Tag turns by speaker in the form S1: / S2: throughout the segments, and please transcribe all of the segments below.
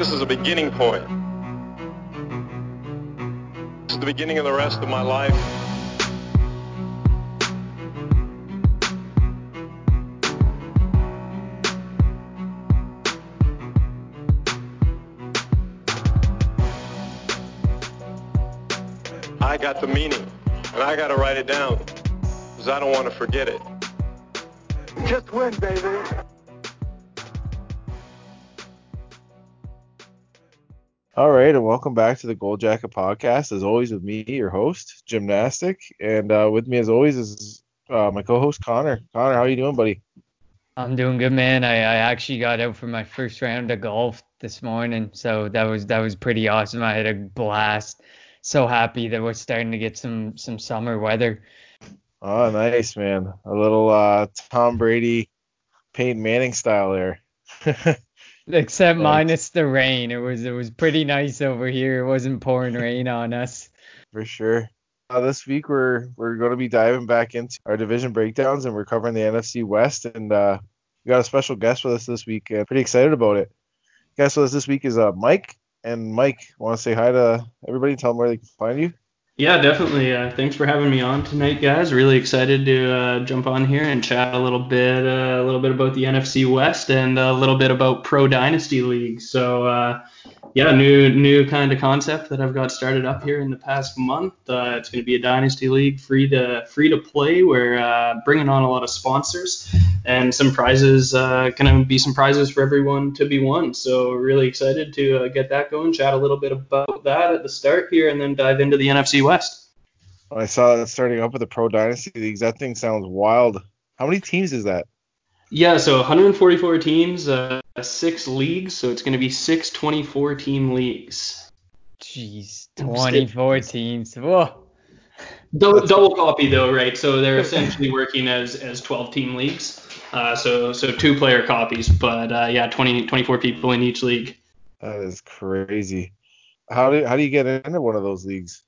S1: This is a beginning point. This is the beginning of the rest of my life. I got the meaning, and I got to write it down because I don't want to forget it.
S2: Just win, baby.
S3: All right, and welcome back to the Gold Jacket Podcast. As always, with me, your host, Gymnastic, and uh, with me, as always, is uh, my co-host Connor. Connor, how you doing, buddy?
S4: I'm doing good, man. I, I actually got out for my first round of golf this morning, so that was that was pretty awesome. I had a blast. So happy that we're starting to get some some summer weather.
S3: Oh, nice, man. A little uh, Tom Brady, Peyton Manning style there.
S4: Except minus the rain. It was it was pretty nice over here. It wasn't pouring rain on us.
S3: For sure. Uh, this week we're we're going to be diving back into our division breakdowns and we're covering the NFC West and uh, we got a special guest with us this week and pretty excited about it. Guest with us this week is uh, Mike and Mike want to say hi to everybody tell them where they can find you.
S5: Yeah, definitely. Uh, thanks for having me on tonight, guys. Really excited to uh, jump on here and chat a little bit, uh, a little bit about the NFC West and a little bit about Pro Dynasty League. So, uh, yeah, new new kind of concept that I've got started up here in the past month. Uh, it's going to be a Dynasty League, free to free to play. We're uh, bringing on a lot of sponsors and some prizes. Uh, going to be some prizes for everyone to be won. So, really excited to uh, get that going. Chat a little bit about that at the start here, and then dive into the NFC West.
S3: I saw starting up with the Pro Dynasty Leagues. That thing sounds wild. How many teams is that?
S5: Yeah, so 144 teams, uh, six leagues, so it's going to be six 24 team leagues.
S4: Jeez, 24 teams. Whoa.
S5: Double, double copy though, right? So they're essentially working as as 12 team leagues. Uh, so so two player copies, but uh, yeah, 20 24 people in each league.
S3: That is crazy. How do how do you get into one of those leagues?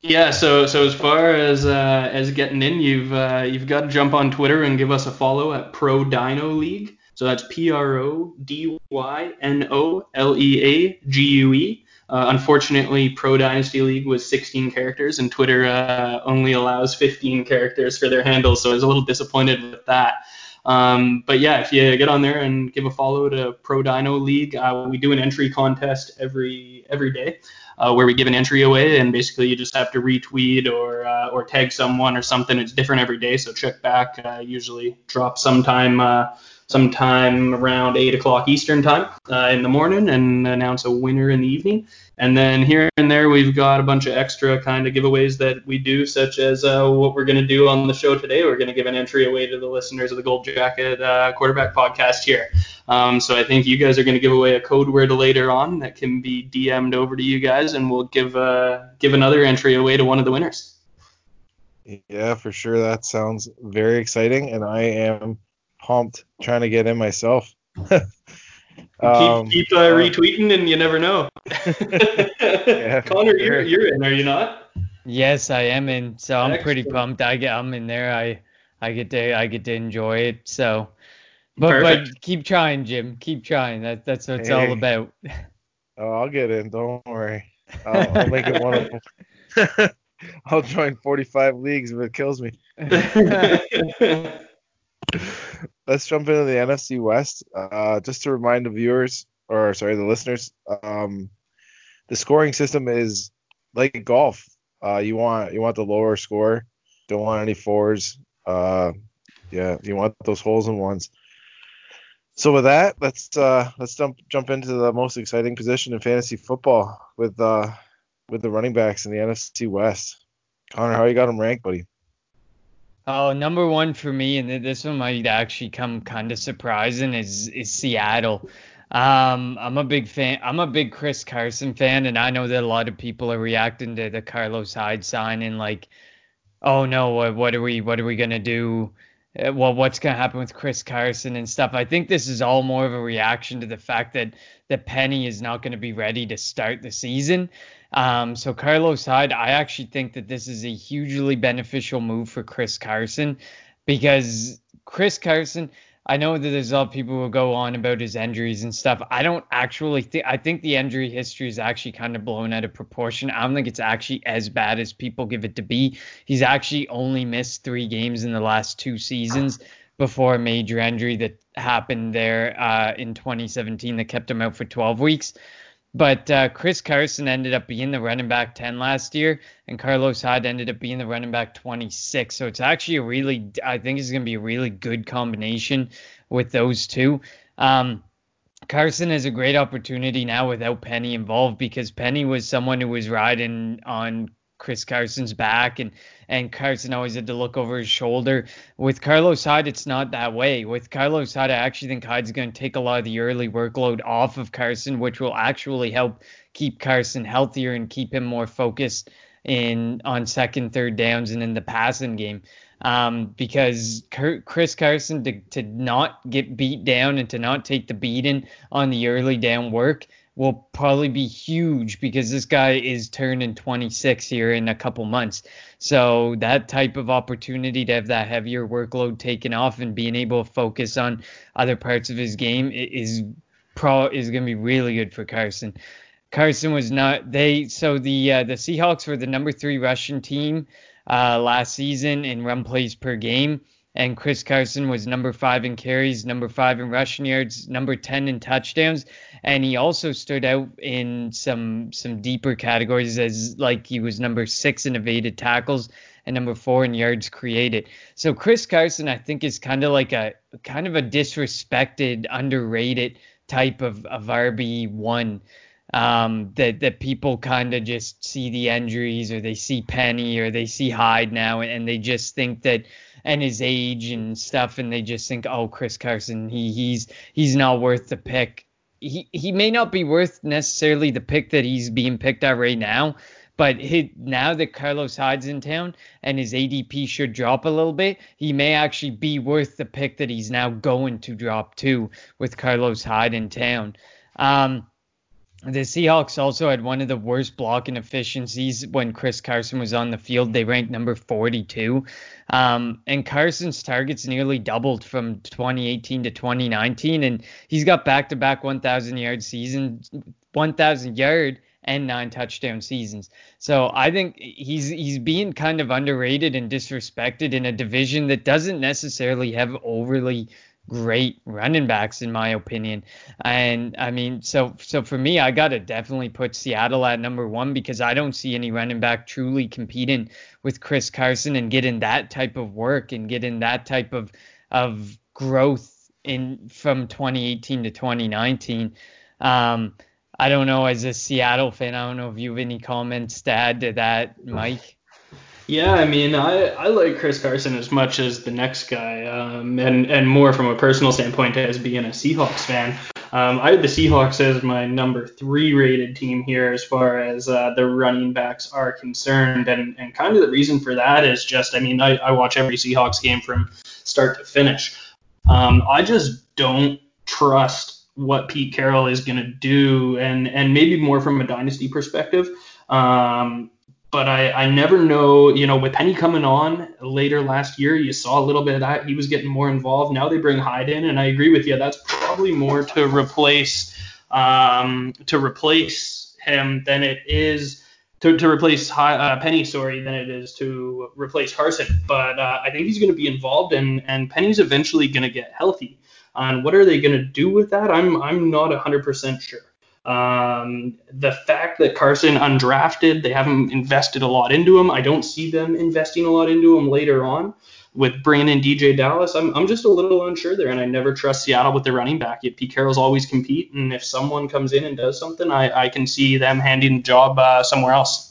S5: Yeah, so so as far as uh, as getting in, you've uh, you've got to jump on Twitter and give us a follow at Pro Dyno League. So that's P R O D Y N O L E A G U E. Uh, unfortunately, Pro Dynasty League was 16 characters, and Twitter uh, only allows 15 characters for their handles. So I was a little disappointed with that. Um, but yeah, if you get on there and give a follow to Pro Dyno League, uh, we do an entry contest every every day uh, where we give an entry away, and basically you just have to retweet or uh, or tag someone or something. It's different every day, so check back. Uh, usually drop sometime uh, sometime around eight o'clock Eastern time uh, in the morning, and announce a winner in the evening. And then here and there we've got a bunch of extra kind of giveaways that we do, such as uh, what we're going to do on the show today. We're going to give an entry away to the listeners of the Gold Jacket uh, Quarterback Podcast here. Um, so I think you guys are going to give away a code word later on that can be DM'd over to you guys, and we'll give uh, give another entry away to one of the winners.
S3: Yeah, for sure. That sounds very exciting, and I am pumped trying to get in myself. Um,
S5: keep keep uh, retweeting, and you never know.
S3: Yeah,
S5: Connor,
S3: sure.
S5: you're, you're in, are you not?
S4: Yes, I am in. So I'm pretty pumped. I get I'm in there. I I get to I get to enjoy it. So but
S5: Perfect.
S4: but keep trying, Jim. Keep trying. That that's what it's
S3: Hey.
S4: all about.
S3: Oh, I'll get in. Don't worry. I'll, I'll make it one of. I'll join 45 leagues if it kills me. Let's jump into the NFC West. Uh, just to remind the viewers, or sorry, the listeners, um, the scoring system is like golf. Uh, you want you want the lower score. Don't want any fours. Uh, yeah, you want those holes in ones. So with that, let's uh, let's jump jump into the most exciting position in fantasy football with uh, with the running backs in the NFC West. Connor, how you got them ranked, buddy?
S4: Oh, number one for me, and this one might actually come kind of surprising, is is Seattle. Um, I'm a big fan. I'm a big Chris Carson fan, and I know that a lot of people are reacting to the Carlos Hyde signing, like, oh no, what, what are we, what are we gonna do? Uh, Well, what's gonna happen with Chris Carson and stuff? I think this is all more of a reaction to the fact that that Penny is not to be ready to start the season. Um, so Carlos Hyde, I actually think that this is a hugely beneficial move for Chris Carson because Chris Carson, I know that there's a lot of people who go on about his injuries and stuff. I don't actually think I think the injury history is actually kind of blown out of proportion. I don't think it's actually as bad as people give it to be. He's actually only missed three games in the last two seasons before a major injury that happened there uh, in 2017 that kept him out for 12 weeks. But uh, Chris Carson ended up being the running back 10 last year, and Carlos Hyde ended up being the running back 26. So it's actually a really, I think it's going to be a really good combination with those two. Um, Carson has a great opportunity now without Penny involved because Penny was someone who was riding on Chris Carson's back and and Carson always had to look over his shoulder. With Carlos Hyde, it's not that way. With Carlos Hyde, I actually think Hyde's going to take a lot of the early workload off of Carson, which will actually help keep Carson healthier and keep him more focused in on second, third downs and in the passing game. Um, because Chris Carson to, to not get beat down and to not take the beating on the early down work will probably be huge because this guy is turning 26 here in a couple months. So that type of opportunity to have that heavier workload taken off and being able to focus on other parts of his game is pro is going to be really good for Carson. Carson was not they so the uh, the Seahawks were the number 3 rushing team uh, last season in run plays per game and Chris Carson was number five in carries, number five in rushing yards, number 10 in touchdowns. And he also stood out in some some deeper categories as like he was number six in evaded tackles and number four in yards created. So Chris Carson, I think, is kind of like a kind of a disrespected, underrated type of, of RB one um, that that people kind of just see the injuries or they see Penny or they see Hyde now and they just think that and his age and stuff, and they just think, oh, Chris Carson, he he's he's not worth the pick. He he may not be worth necessarily the pick that he's being picked at right now, but he, now that Carlos Hyde's in town and his ADP should drop a little bit, he may actually be worth the pick that he's now going to drop too with Carlos Hyde in town. Um, the Seahawks also had one of the worst blocking efficiencies when Chris Carson was on the field. They ranked number 42. Um, and Carson's targets nearly doubled from 2018 to 2019. And he's got back to back 1,000 yard seasons, 1,000 yard and nine touchdown seasons. So I think he's he's being kind of underrated and disrespected in a division that doesn't necessarily have overly great running backs in my opinion. And I mean, so so for me, I got to definitely put Seattle at number 1 because I don't see any running back truly competing with Chris Carson and getting that type of work and getting that type of of growth in from 2018 to 2019. Um, I don't know as a Seattle fan, I don't know if you have any comments to add to that, Mike.
S5: Yeah, I mean, I, I like Chris Carson as much as the next guy, um, and and more from a personal standpoint as being a Seahawks fan. Um, I had the Seahawks as my number three rated team here as far as uh, the running backs are concerned, and and kind of the reason for that is just, I mean, I, I watch every Seahawks game from start to finish. Um, I just don't trust what Pete Carroll is going to do, and and maybe more from a dynasty perspective. Um, but I, I never know, you know, with Penny coming on later last year, you saw a little bit of that. He was getting more involved. Now they bring Hyde in, and I agree with you. That's probably more to replace um, to replace him than it is to, to replace uh, Penny, sorry, than it is to replace Carson. But uh, I think he's going to be involved, and and Penny's eventually going to get healthy. And what are they going to do with that? I'm I'm not 100% sure. Um, the fact that Carson undrafted, they haven't invested a lot into him. I don't see them investing a lot into him later on with bringing in DeeJay Dallas. I'm, I'm just a little unsure there, and I never trust Seattle with their running back. Yet Pete Carroll's always compete, and if someone comes in and does something, I, I can see them handing the job uh, somewhere else.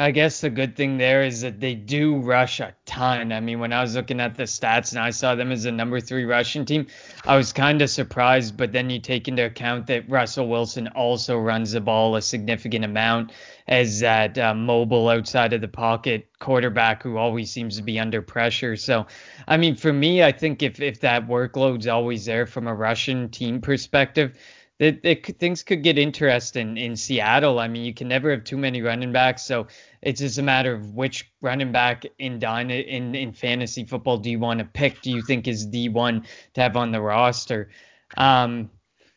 S4: I guess the good thing there is that they do rush a ton. I mean, when I was looking at the stats and I saw them as a number three rushing team, I was kind of surprised. But then you take into account that Russell Wilson also runs the ball a significant amount as that uh, mobile outside of the pocket quarterback who always seems to be under pressure. So, I mean, for me, I think if if that workload's always there from a rushing team perspective, that, that things could get interesting in Seattle. I mean, you can never have too many running backs, so it's just a matter of which running back in dyna, in in fantasy football do you want to pick? Do you think is the one to have on the roster? Um,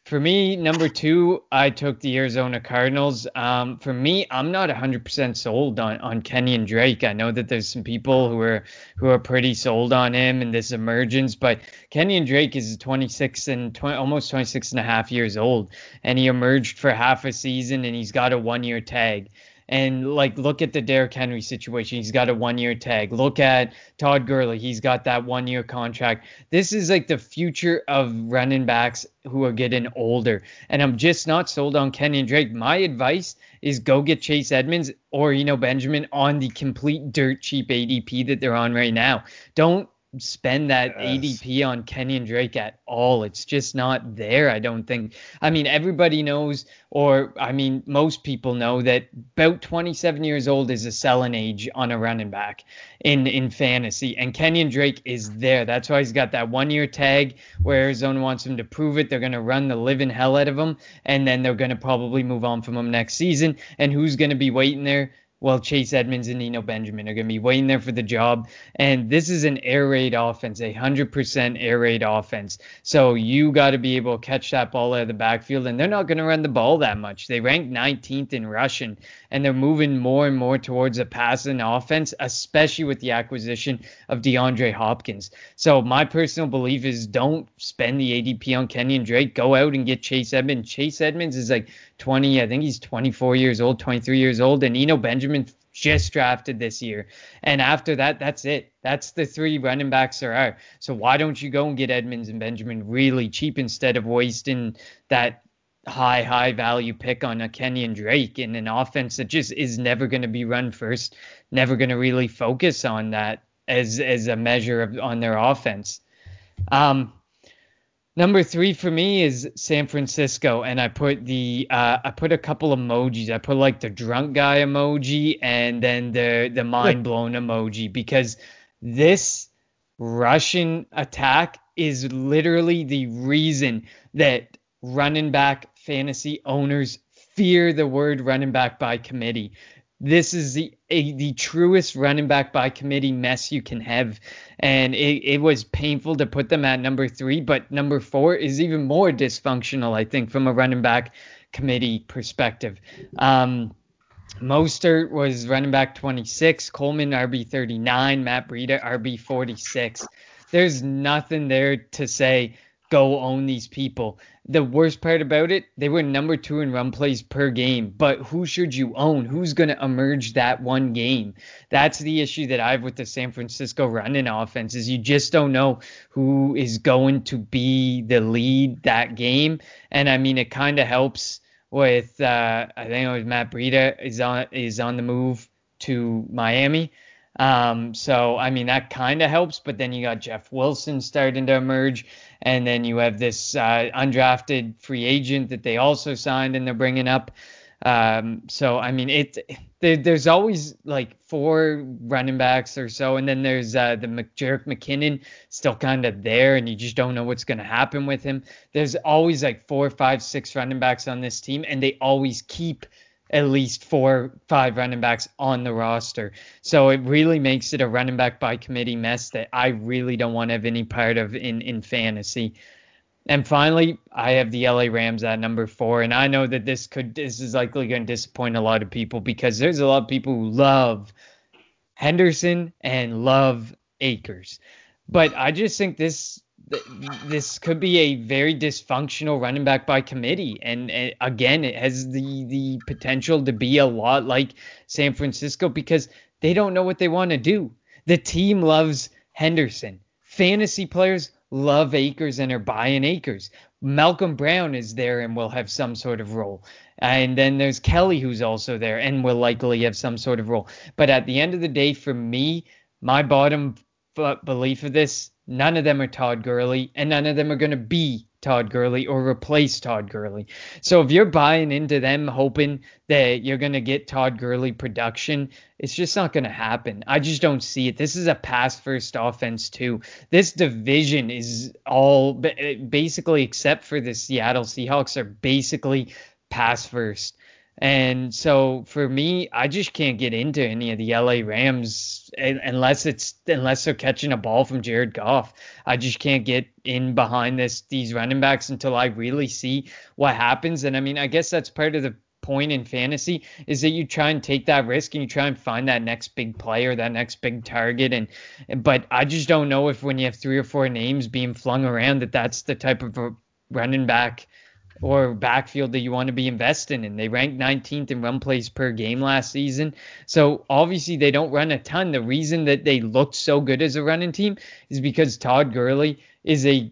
S4: for me, number two, I took the Arizona Cardinals. Um, for me, I'm not 100% sold on on Kenyan Drake. I know that there's some people who are who are pretty sold on him and this emergence, but Kenyan Drake is 26 and 20, almost 26 and a half years old, and he emerged for half a season, and he's got a one year tag. And like, look at the Derrick Henry situation. He's got a one year tag. Look at Todd Gurley. He's got that one year contract. This is like the future of running backs who are getting older. And I'm just not sold on Kenyan Drake. My advice is go get Chase Edmonds or, you know, Benjamin on the complete dirt cheap ADP that they're on right now. Don't spend that yes. ADP on Kenyan Drake at all. It's just not there, I don't think. I mean, everybody knows, or I mean, most people know that about 27 years old is a selling age on a running back in in fantasy, and Kenyan Drake is there. That's why he's got that one year tag where Arizona wants him to prove it. They're going to run the living hell out of him, and then they're going to probably move on from him next season. And who's going to be waiting there? Well, Chase Edmonds and Eno Benjamin are going to be waiting there for the job. And this is an air raid offense, a 100% air raid offense. So you got to be able to catch that ball out of the backfield. And they're not going to run the ball that much. They rank 19th in rushing, and they're moving more and more towards a passing offense, especially with the acquisition of DeAndre Hopkins. So my personal belief is don't spend the ADP on Kenyan Drake. Go out and get Chase Edmonds. Chase Edmonds is like 20, I think he's 24 years old, 23 years old, and Eno Benjamin just drafted this year. And after that, that's it. That's the three running backs there are. So why don't you go and get Edmonds and Benjamin really cheap instead of wasting that high, high value pick on a Kenyan Drake in an offense that just is never going to be run first, never going to really focus on that as as a measure of on their offense. Um, Number three for me is San Francisco, and I put the uh, I put a couple emojis. I put like the drunk guy emoji and then the the mind blown emoji because this rushing attack is literally the reason that running back fantasy owners fear the word running back by committee this is the a, the truest running back by committee mess you can have, and it, it was painful to put them at number three, but number four is even more dysfunctional, I think, from a running back committee perspective. Um, Mostert was running back 26, Coleman RB 39, Matt Breida RB 46. There's nothing there to say go own these people. The worst part about it, they were number two in run plays per game. But who should you own? Who's going to emerge that one game? That's the issue that I have with the San Francisco running offense is you just don't know who is going to be the lead that game. And I mean, it kind of helps with uh, I think it was Matt Breida is on is on the move to Miami. Um, so I mean that kind of helps, but then you got Jeff Wilson starting to emerge, and then you have this uh, undrafted free agent that they also signed and they're bringing up. Um, so I mean it. There, there's always like four running backs or so, and then there's uh, the Jerick McKinnon still kind of there, and you just don't know what's going to happen with him. There's always like four, five, six running backs on this team, and they always keep at least four, five running backs on the roster. So it really makes it a running back by committee mess that I really don't want to have any part of in, in fantasy. And finally, I have the LA Rams at number four, and I know that this could this is likely going to disappoint a lot of people because there's a lot of people who love Henderson and love Akers, but I just think this this could be a very dysfunctional running back by committee. And, and, again, it has the the potential to be a lot like San Francisco because they don't know what they want to do. The team loves Henderson. Fantasy players love Akers and are buying Akers. Malcolm Brown is there and will have some sort of role. And then there's Kelly who's also there and will likely have some sort of role. But at the end of the day, for me, my bottom belief of this. None of them are Todd Gurley, and none of them are going to be Todd Gurley or replace Todd Gurley. So if you're buying into them hoping that you're going to get Todd Gurley production, it's just not going to happen. I just don't see it. This is a pass first offense too. This division is all basically except for the Seattle Seahawks are basically pass first. And so for me, I just can't get into any of the LA Rams unless it's unless they're catching a ball from Jared Goff. I just can't get in behind this these running backs until I really see what happens. And I mean, I guess that's part of the point in fantasy is that you try and take that risk and you try and find that next big player, that next big target. And but I just don't know if when you have three or four names being flung around that that's the type of running back or backfield that you want to be investing in. They ranked 19th in run plays per game last season. So obviously they don't run a ton. The reason that they looked so good as a running team is because Todd Gurley is a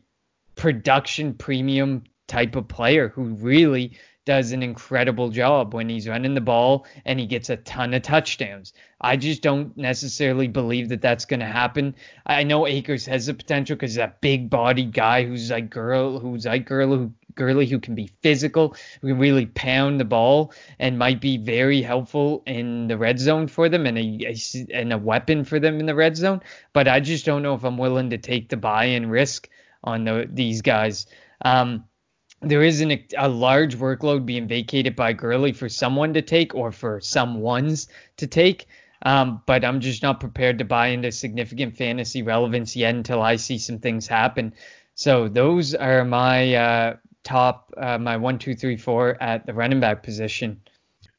S4: production premium type of player who really does an incredible job when he's running the ball and he gets a ton of touchdowns. I just don't necessarily believe that that's going to happen. I know Akers has the potential because that big body guy who's like girl, who's like girl, who Gurley who can be physical, who can really pound the ball, and might be very helpful in the red zone for them and a, a and a weapon for them in the red zone. But I just don't know if I'm willing to take the buy-in risk on the, these guys. Um, there isn't a, a, large workload being vacated by Gurley for someone to take or for some ones to take. Um, but I'm just not prepared to buy into significant fantasy relevance yet until I see some things happen. So those are my uh, top uh, my one, two, three, four at the running back position.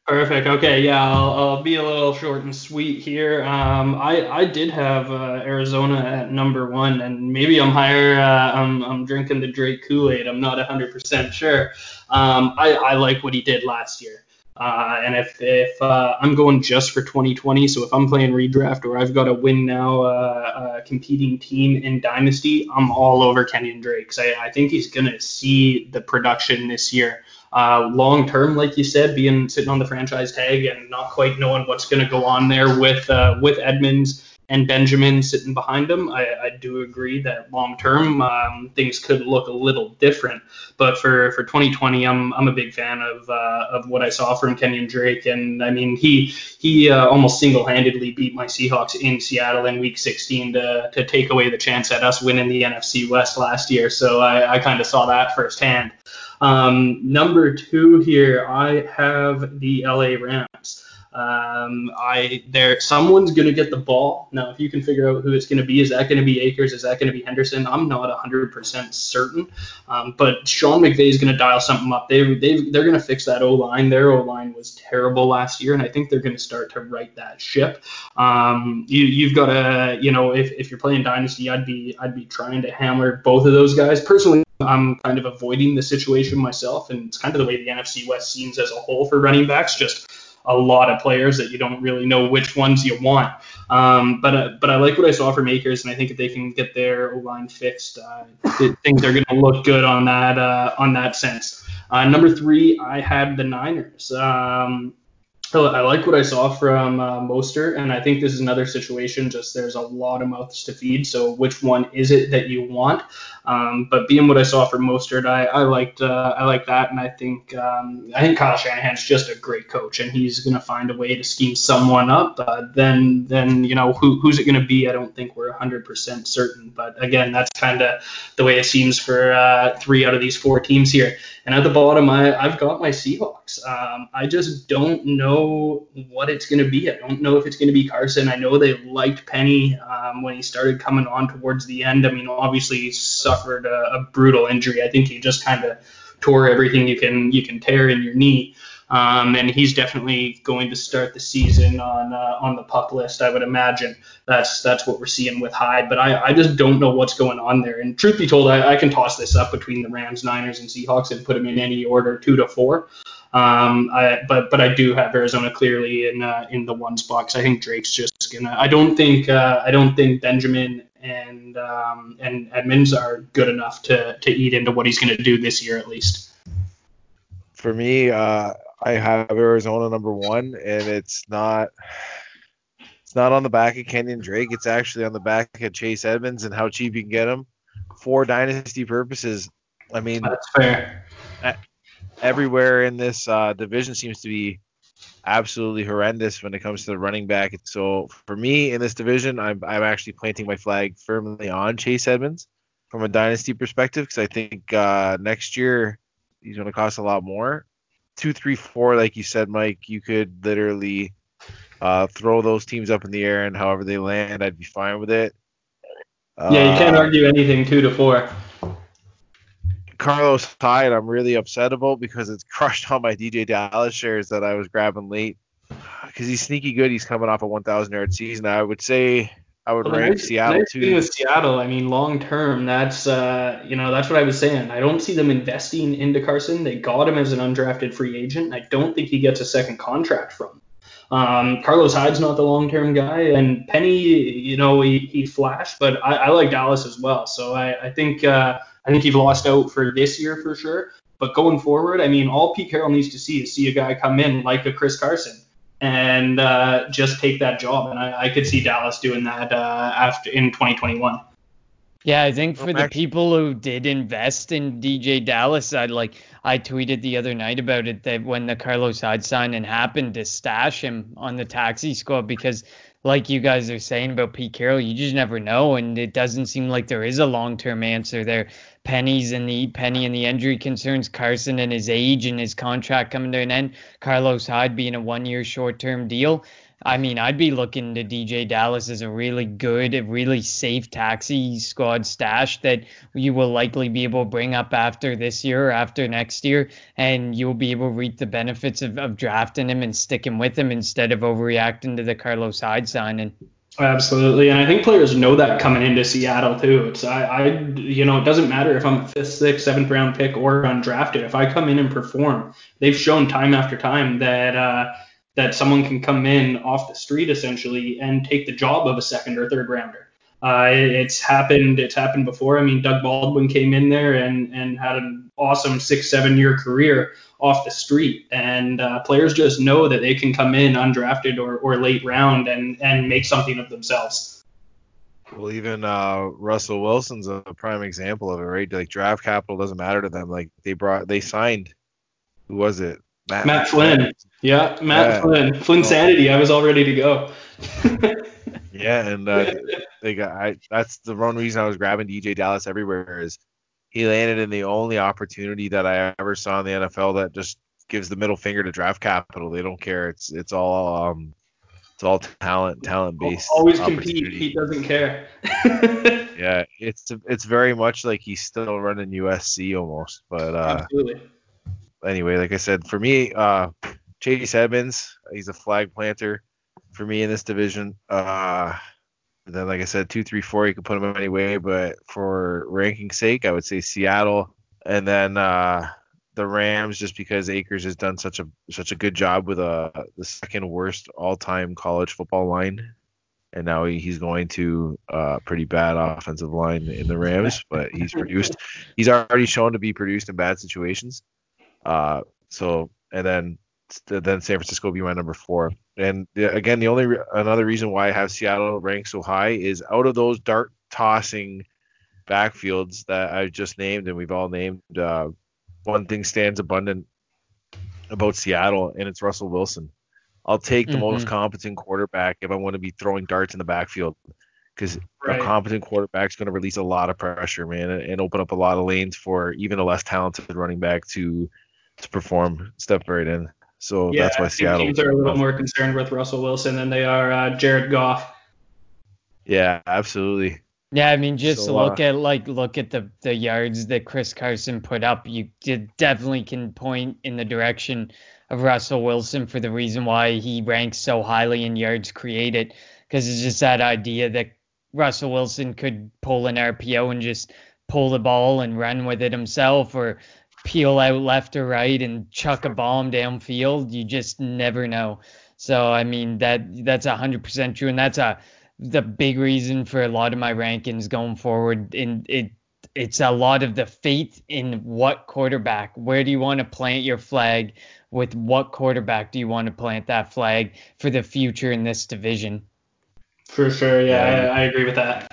S5: Perfect. Okay, yeah, I'll, I'll be a little short and sweet here. Um, I I did have uh, Arizona at number one, and maybe I'm higher. Uh, I'm I'm drinking the Drake Kool Aid. I'm not 100% sure. Um, I I like what he did last year. Uh, and if if uh, I'm going just for 2020, so if I'm playing redraft or I've got a win now uh, uh competing team in dynasty, I'm all over Kenyan Drake. I, I think he's gonna see the production this year. Uh, long term, like you said, being sitting on the franchise tag and not quite knowing what's gonna go on there with uh, with Edmonds and Benjamin sitting behind him, I, I do agree that long term um, things could look a little different. But for, for 2020, I'm I'm a big fan of uh, of what I saw from Kenyan Drake, and I mean he he uh, almost single handedly beat my Seahawks in Seattle in Week 16 to to take away the chance at us winning the NFC West last year. So I, I kind of saw that firsthand. Um, number two here, I have the LA Rams. Um, I there someone's gonna get the ball. Now, if you can figure out who it's gonna be, is that gonna be Akers? Is that gonna be Henderson? I'm not 100% certain. Um, but Sean McVay is gonna dial something up. They they they're gonna fix that O line. Their O line was terrible last year, and I think they're gonna start to right that ship. Um, you you've got to you know if, if you're playing dynasty, I'd be I'd be trying to hammer both of those guys personally. I'm kind of avoiding the situation myself, and it's kind of the way the NFC West seems as a whole for running backs. Just a lot of players that you don't really know which ones you want. Um, but uh, but I like what I saw from Akers, and I think if they can get their O line fixed, uh, I think they're going to look good on that uh, on that sense. Uh, number three, I had the Niners. Um, I like what I saw from uh, Mostert, and I think this is another situation. Just there's a lot of mouths to feed. So which one is it that you want? Um, but being what I saw from Mostert, I, I liked uh, I like that, and I think um, I think Kyle Shanahan's just a great coach, and he's gonna find a way to scheme someone up. Uh, then then you know who who's it gonna be? I don't think we're 100% certain, but again, that's kind of the way it seems for uh, three out of these four teams here. And at the bottom, I, I've got my Seahawks. Um, I just don't know what it's going to be. I don't know if it's going to be Carson. I know they liked Penny um, when he started coming on towards the end. I mean, obviously he suffered a, a brutal injury. I think he just kind of tore everything you can you can tear in your knee. Um, and he's definitely going to start the season on uh, on the pup list. I would imagine that's that's what we're seeing with Hyde. But I, I just don't know what's going on there. And truth be told, I, I can toss this up between the Rams, Niners, and Seahawks and put them in any order, two to four. Um, I, but but I do have Arizona clearly in uh, in the one spot. I think Drake's just gonna. I don't think uh, I don't think Benjamin and um, and Edmonds are good enough to to eat into what he's gonna do this year at least.
S3: For me, uh, I have Arizona number one, and it's not It's not on the back of Kenyan Drake. It's actually on the back of Chase Edmonds and how cheap you can get him for dynasty purposes. I mean,
S5: That's fair.
S3: everywhere in this uh, division seems to be absolutely horrendous when it comes to the running back. So for me in this division, I'm, I'm actually planting my flag firmly on Chase Edmonds from a dynasty perspective because I think uh, next year he's going to cost a lot more. Two, three, four, like you said, Mike, you could literally uh, throw those teams up in the air and however they land, I'd be fine with it.
S5: Yeah, you can't
S3: Uh,
S5: argue anything two to four.
S3: Carlos Hyde, I'm really upset about because it's crushed all my DeeJay Dallas shares that I was grabbing late. Because he's sneaky good. He's coming off a 1,000 yard season. I would say I would
S5: Well,
S3: rank
S5: nice-
S3: Seattle
S5: nice thing
S3: too.
S5: with Seattle, I mean, long term, that's uh, you know that's what I was saying. I don't see them investing into Carson. They got him as an undrafted free agent. I don't think he gets a second contract from. Um, Carlos Hyde's not the long term guy, and Penny, you know, he, he flashed, but I, I like Dallas as well. So I, I think uh, I think you've lost out for this year for sure. But going forward, I mean, all Pete Carroll needs to see is see a guy come in like a Chris Carson and uh, just take that job. And I, I could see Dallas doing that uh, after in 2021.
S4: Yeah, I think for the people who did invest in DeeJay Dallas, I like I tweeted the other night about it that when the Carlos Hyde signing happened to stash him on the taxi squad because like you guys are saying about Pete Carroll, you just never know and it doesn't seem like there is a long-term answer there. Penny's and the Penny and the injury concerns, Carson and his age and his contract coming to an end, Carlos Hyde being a one-year short-term deal. I mean, I'd be looking to DeeJay Dallas as a really good, a really safe taxi squad stash that you will likely be able to bring up after this year or after next year, and you'll be able to reap the benefits of, of drafting him and sticking with him instead of overreacting to the Carlos Hyde signing.
S5: Absolutely, and I think players know that coming into Seattle too. It's I, I you know it doesn't matter if I'm fifth, sixth, seventh round pick or undrafted. If I come in and perform, they've shown time after time that uh, that someone can come in off the street essentially and take the job of a second or third rounder. Uh, it- it's happened. It's happened before. I mean, Doug Baldwin came in there and and had an awesome six, seven year career off the street, and uh, players just know that they can come in undrafted or, or late round and and make something of themselves.
S3: Well, even uh, Russell Wilson's a prime example of it, right? Like draft capital doesn't matter to them. Like they brought, they signed. Who was it?
S5: Matt Matt Flynn. Yeah, Matt
S3: Yeah.
S5: Flynn. Flynn
S3: Oh.
S5: Sanity. I was all ready to go.
S3: Yeah, and uh, they got. I, that's the one reason I was grabbing DeeJay Dallas everywhere is he landed in the only opportunity that I ever saw in the NFL that just gives the middle finger to draft capital. They don't care. It's it's all um it's all talent talent based.
S5: Always compete. He doesn't care.
S3: Yeah, it's it's very much like he's still running USC almost. But uh,
S5: Absolutely.
S3: anyway, like I said, for me, uh, Chase Edmonds, he's a flag planter for me in this division. Uh, then, like I said, two, three, four, you can put him anyway. But for ranking sake, I would say Seattle, and then uh, the Rams, just because Akers has done such a such a good job with uh, the second worst all-time college football line. And now he, he's going to uh, pretty bad offensive line in the Rams, but he's produced. He's already shown to be produced in bad situations. Uh, so and then then San Francisco will be my number four. And again, the only another reason why I have Seattle ranked so high is out of those dart tossing backfields that I just named and we've all named, uh, one thing stands abundant about Seattle, and it's Russell Wilson. I'll take the most
S4: Mhm.
S3: competent quarterback if I want to be throwing darts in the backfield because
S5: Right.
S3: a competent quarterback's going to release a lot of pressure, man, and, and open up a lot of lanes for even a less talented running back to to perform, step right in. So
S5: Yeah,
S3: that's why Seattle.
S5: teams are a little more concerned with Russell Wilson than they are uh, Jared Goff.
S3: Yeah, absolutely.
S4: Yeah, I mean, just
S3: So,
S4: look
S3: uh,
S4: at like look at the the yards that Chris Carson put up. You d- definitely can point in the direction of Russell Wilson for the reason why he ranks so highly in yards created, because it's just that idea that Russell Wilson could pull an RPO and just pull the ball and run with it himself, or peel out left or right and chuck a bomb downfield. You just never know. So I mean that that's hundred percent true, and that's a the big reason for a lot of my rankings going forward. In it, it's a lot of the faith in what quarterback. Where do you want to plant your flag? With what quarterback do you want to plant that flag for the future in this division?
S5: For sure, yeah,
S3: Yeah.
S5: I, I agree with that.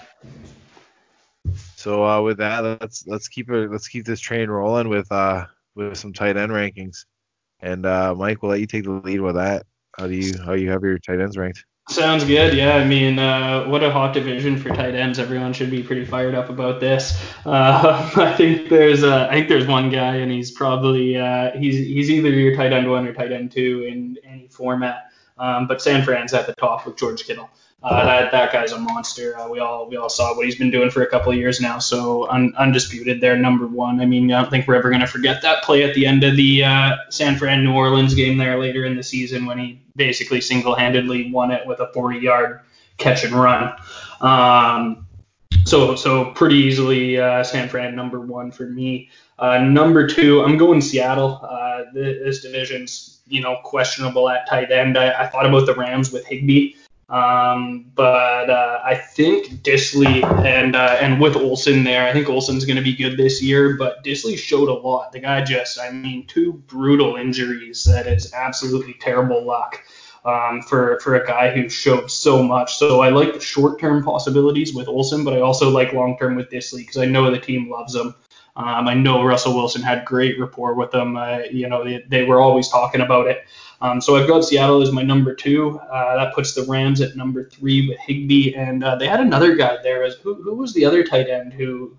S3: So uh, with that, let's let's keep it let's keep this train rolling with uh with some tight end rankings. And uh, Mike, we'll let you take the lead with that. How do you how you have your tight ends ranked?
S5: Sounds good. Yeah, I mean, uh, what a hot division for tight ends. Everyone should be pretty fired up about this. Uh, I think there's uh, I think there's one guy, and he's probably uh, he's he's either your tight end one or tight end two in any format. Um, but San Fran's at the top with George Kittle. Uh, that that guy's a monster. Uh, we all we all saw what he's been doing for a couple of years now. So un, undisputed, they're number one. I mean, I don't think we're ever going to forget that play at the end of the uh, San Fran New Orleans game there later in the season when he basically single-handedly won it with a 40-yard catch and run. Um, so so pretty easily uh, San Fran number one for me. Uh, number two, I'm going Seattle. Uh, this division's you know questionable at tight end. I, I thought about the Rams with Higbee. Um, but uh, I think Dissly and uh, and with Olsen there, I think Olsen's going to be good this year. But Dissly showed a lot. The guy just, I mean, two brutal injuries. That is absolutely terrible luck um, for for a guy who showed so much. So I like the short term possibilities with Olsen, but I also like long term with Dissly because I know the team loves him. Um, I know Russell Wilson had great rapport with them. Uh, you know, they, they were always talking about it. Um, so I've got Seattle as my number two. Uh, that puts the Rams at number three with Higbee, and uh, they had another guy there. As who, who was the other tight end who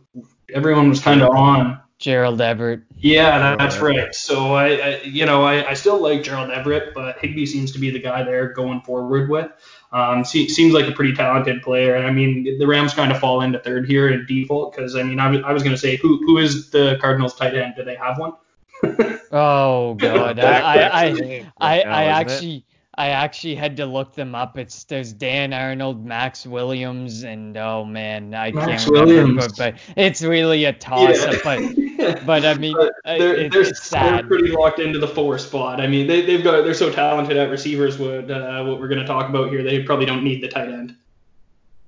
S5: everyone was kind of on?
S4: Gerald Everett.
S5: Yeah, that, that's right. So I, I you know, I, I still like Gerald Everett, but Higbee seems to be the guy there going forward with. Um, se- seems like a pretty talented player, and I mean the Rams kind of fall into third here in default because I mean I was, I was going to say who who is the Cardinals tight end? Do they have one?
S4: Oh god, I, I, I, I, I
S3: isn't it?
S4: actually, I actually had to look them up. It's there's Dan Arnold, Max Williams, and oh man, I
S5: Max
S4: can't remember,
S5: Williams.
S4: but, but it's really a toss up. But, but I mean,
S5: But they're,
S4: it-
S5: they're,
S4: it's
S5: they're
S4: sad.
S5: pretty locked into the four spot. I mean, they, they've got they're so talented at receivers. What uh, what we're going to talk about here, they probably don't need the tight end.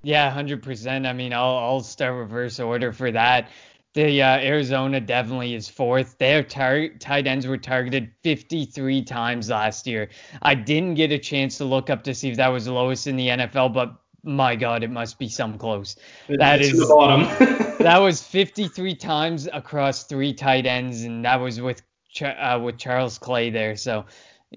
S4: Yeah, hundred percent. I mean, I'll I'll start reverse order for that. The uh, Arizona definitely is fourth. Their tar- tight ends were targeted 53 times last year. I didn't get a chance to look up to see if that was the lowest in the NFL, but my God, it must be some close. That
S5: It's
S4: is-
S5: the bottom.
S4: That was 53 times across three tight ends, and that was with Ch- uh, with Charles Clay there. So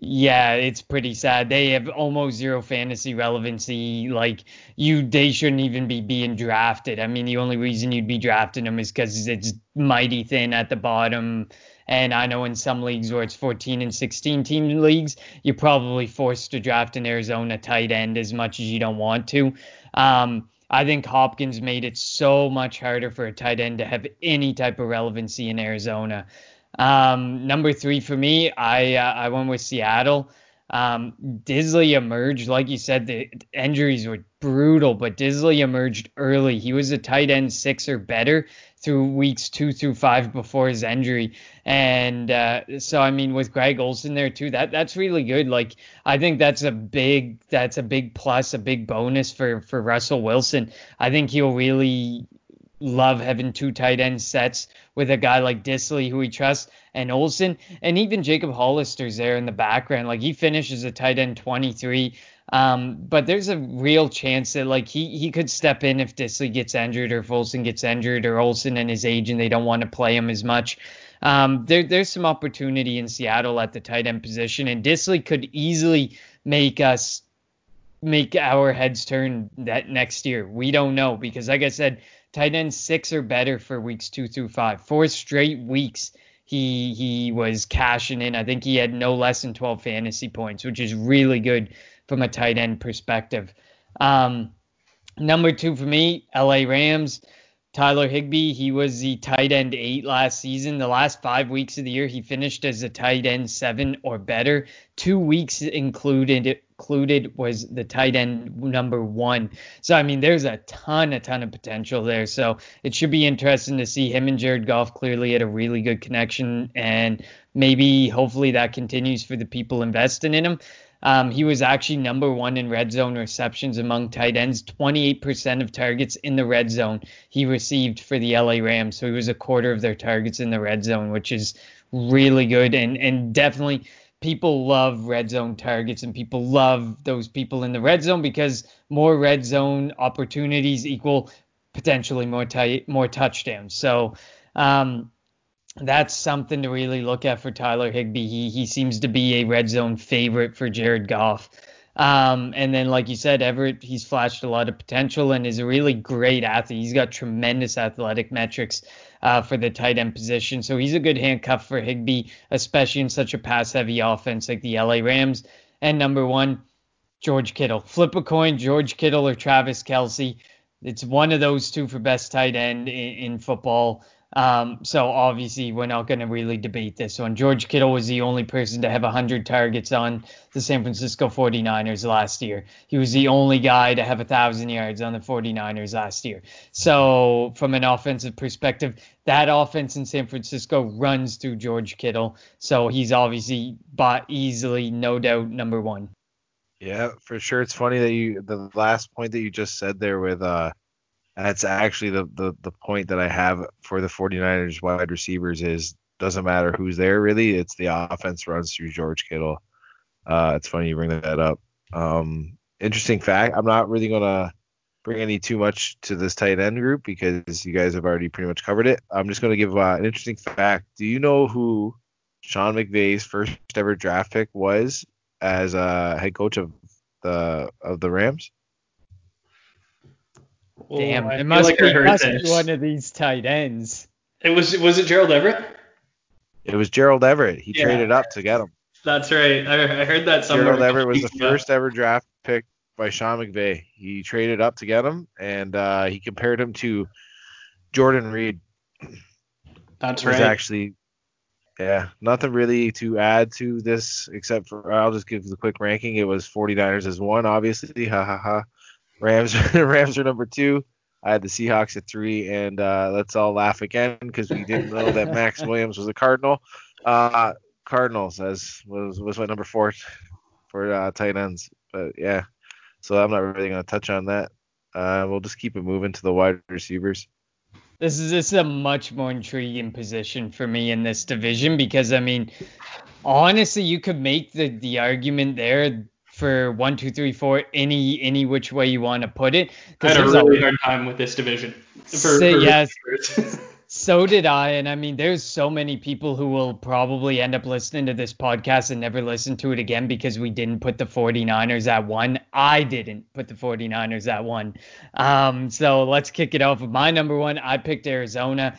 S4: yeah, it's pretty sad. They have almost zero fantasy relevancy. Like you, they shouldn't even be being drafted. I mean, the only reason you'd be drafting them is because it's mighty thin at the bottom. And I know in some leagues where it's 14 and 16 team leagues, you're probably forced to draft an Arizona tight end as much as you don't want to. Um, I think Hopkins made it so much harder for a tight end to have any type of relevancy in Arizona. Um, number three for me, I uh, I went with Seattle. Um, Dissly emerged, like you said, the injuries were brutal, but Dissly emerged early. He was a tight end six or better through weeks two through five before his injury, and uh, so I mean with Greg Olsen there too, that that's really good. Like I think that's a big that's a big plus, a big bonus for for Russell Wilson. I think he'll really love having two tight end sets with a guy like Dissly who he trusts and Olsen and even Jacob Hollister's there in the background. Like he finishes a tight end 23. Um, but there's a real chance that like he he could step in if Dissly gets injured or if Olsen gets injured or Olsen and his age and they don't want to play him as much. Um, there, there's some opportunity in Seattle at the tight end position, and Dissly could easily make us make our heads turn that next year. We don't know because, like I said, tight end six or better for weeks two through five. Four straight weeks he he was cashing in. I think he had no less than 12 fantasy points, which is really good from a tight end perspective. Um, number two for me, LA Rams. Tyler Higbee, he was the tight end eight last season. The last five weeks of the year, he finished as a tight end seven or better. Two weeks included included was the tight end number one. So I mean, there's a ton, a ton of potential there. So it should be interesting to see him and Jared Goff clearly had a really good connection, and maybe hopefully that continues for the people investing in him. Um, he was actually number one in red zone receptions among tight ends. 28% of targets in the red zone he received for the LA Rams. So he was a quarter of their targets in the red zone, which is really good and, and definitely people love red zone targets and people love those people in the red zone because more red zone opportunities equal potentially more t- more touchdowns. So um, that's something to really look at for Tyler Higbee. He he seems to be a red zone favorite for Jared Goff. Um, and then, like you said, Everett, he's flashed a lot of potential and is a really great athlete. He's got tremendous athletic metrics uh, for the tight end position. So he's a good handcuff for Higbee, especially in such a pass heavy offense like the LA Rams. And number one, George Kittle. Flip a coin, George Kittle or Travis Kelce. It's one of those two for best tight end in, in football. Um, so obviously we're not going to really debate this one. George Kittle was the only person to have 100 targets on the San Francisco 49ers last year. He was the only guy to have 1,000 yards on the 49ers last year. So from an offensive perspective, that offense in San Francisco runs through George Kittle. So he's obviously bought easily, no doubt, number one.
S3: Yeah, for sure. It's funny that you the last point that you just said there with uh that's actually the, the the point that I have for the 49ers wide receivers is doesn't matter who's there really, it's the offense runs through George Kittle. Uh it's funny you bring that up. Um interesting fact, I'm not really gonna bring any too much to this tight end group because you guys have already pretty much covered it. I'm just gonna give uh, an interesting fact. Do you know who Sean McVay's first ever draft pick was as a head coach of the of the Rams?
S4: Damn, it must, like be, must be one of these tight ends.
S5: It was was it Gerald Everett?
S3: It was Gerald Everett. He yeah. traded up to get him.
S5: That's right. I, I heard that somewhere.
S3: Gerald Everett was the first ever draft pick by Sean McVay. He traded up to get him, and uh, he compared him to Jordan Reed.
S5: That's right.
S3: Actually, yeah, nothing really to add to this except for I'll just give the quick ranking. It was 49ers as one, obviously. Ha ha ha. Rams Rams are number two. I had the Seahawks at three, and uh, let's all laugh again because we didn't know that Maxx Williams was a Cardinal. Uh, Cardinals as was was my number four for uh, tight ends, but yeah, so I'm not really gonna touch on that. Uh, we'll just keep it moving to the wide receivers.
S4: This is this is a much more intriguing position for me in this division because I mean, honestly, you could make the the argument there for one, two, three, four, any any which way you want to put it.
S5: I had a really a, hard time with this division. For,
S4: so, for yes. so did I, and I mean, there's so many people who will probably end up listening to this podcast and never listen to it again because we didn't put the 49ers at one. I didn't put the 49ers at one. Um, so let's kick it off with my number one. I picked Arizona.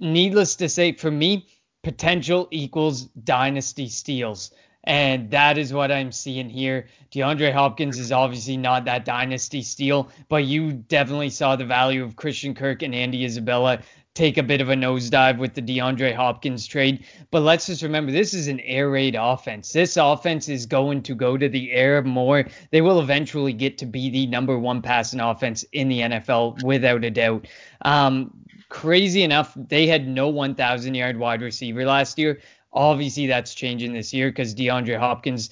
S4: Needless to say, for me, potential equals dynasty steals. And that is what I'm seeing here. DeAndre Hopkins is obviously not that dynasty steal, but you definitely saw the value of Christian Kirk and Andy Isabella take a bit of a nosedive with the DeAndre Hopkins trade. But let's just remember this is an air raid offense. This offense is going to go to the air more. They will eventually get to be the number one passing offense in the NFL without a doubt. Um, crazy enough, they had no 1,000 yard wide receiver last year. Obviously, that's changing this year because DeAndre Hopkins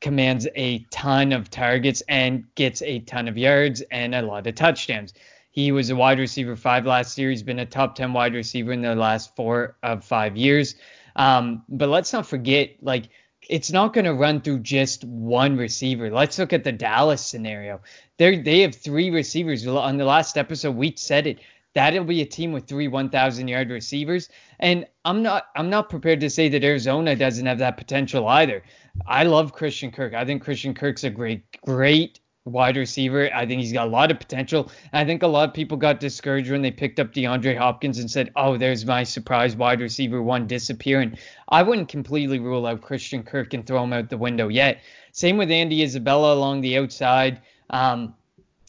S4: commands a ton of targets and gets a ton of yards and a lot of touchdowns. He was a wide receiver five last year. He's been a top 10 wide receiver in the last four of five years. Um, but let's not forget, like, it's not going to run through just one receiver. Let's look at the Dallas scenario. They they have three receivers. On the last episode, we said it that'll be a team with three 1,000 yard receivers. And I'm not I'm not prepared to say that Arizona doesn't have that potential either. I love Christian Kirk. I think Christian Kirk's a great great wide receiver. I think he's got a lot of potential. I think a lot of people got discouraged when they picked up DeAndre Hopkins and said, "Oh, there's my surprise wide receiver one disappearing." I wouldn't completely rule out Christian Kirk and throw him out the window yet. Same with Andy Isabella along the outside. Um,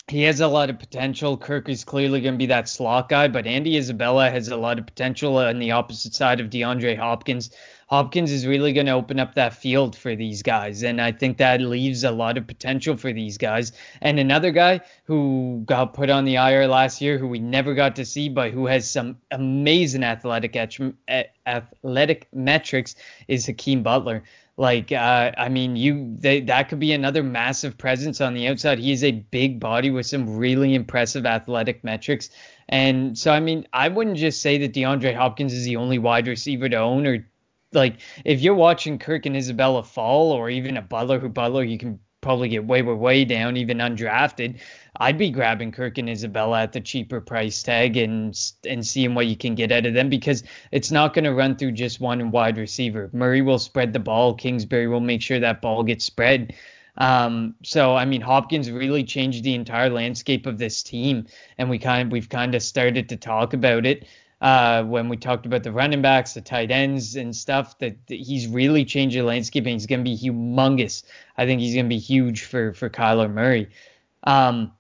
S4: he has a lot of potential. Kirk is clearly going to be that slot guy, but Andy Isabella has a lot of potential on the opposite side of DeAndre Hopkins. Hopkins is really going to open up that field for these guys, and I think that leaves a lot of potential for these guys. And another guy who got put on the IR last year, who we never got to see, but who has some amazing athletic athletic metrics, is Hakeem Butler. Like, uh, I mean, you they, that could be another massive presence on the outside. He is a big body with some really impressive athletic metrics. And so, I mean, I wouldn't just say that DeAndre Hopkins is the only wide receiver to own or like if you're watching Kirk and Isabella fall, or even a Butler who Butler you can probably get way, way, way down, even undrafted. I'd be grabbing Kirk and Isabella at the cheaper price tag and and seeing what you can get out of them because it's not going to run through just one wide receiver. Murray will spread the ball. Kingsbury will make sure that ball gets spread. Um, so I mean, Hopkins really changed the entire landscape of this team, and we kind of we've kind of started to talk about it uh, when we talked about the running backs, the tight ends, and stuff. That, that he's really changed the landscape, and he's going to be humongous. I think he's going to be huge for for Kyler Murray. Um,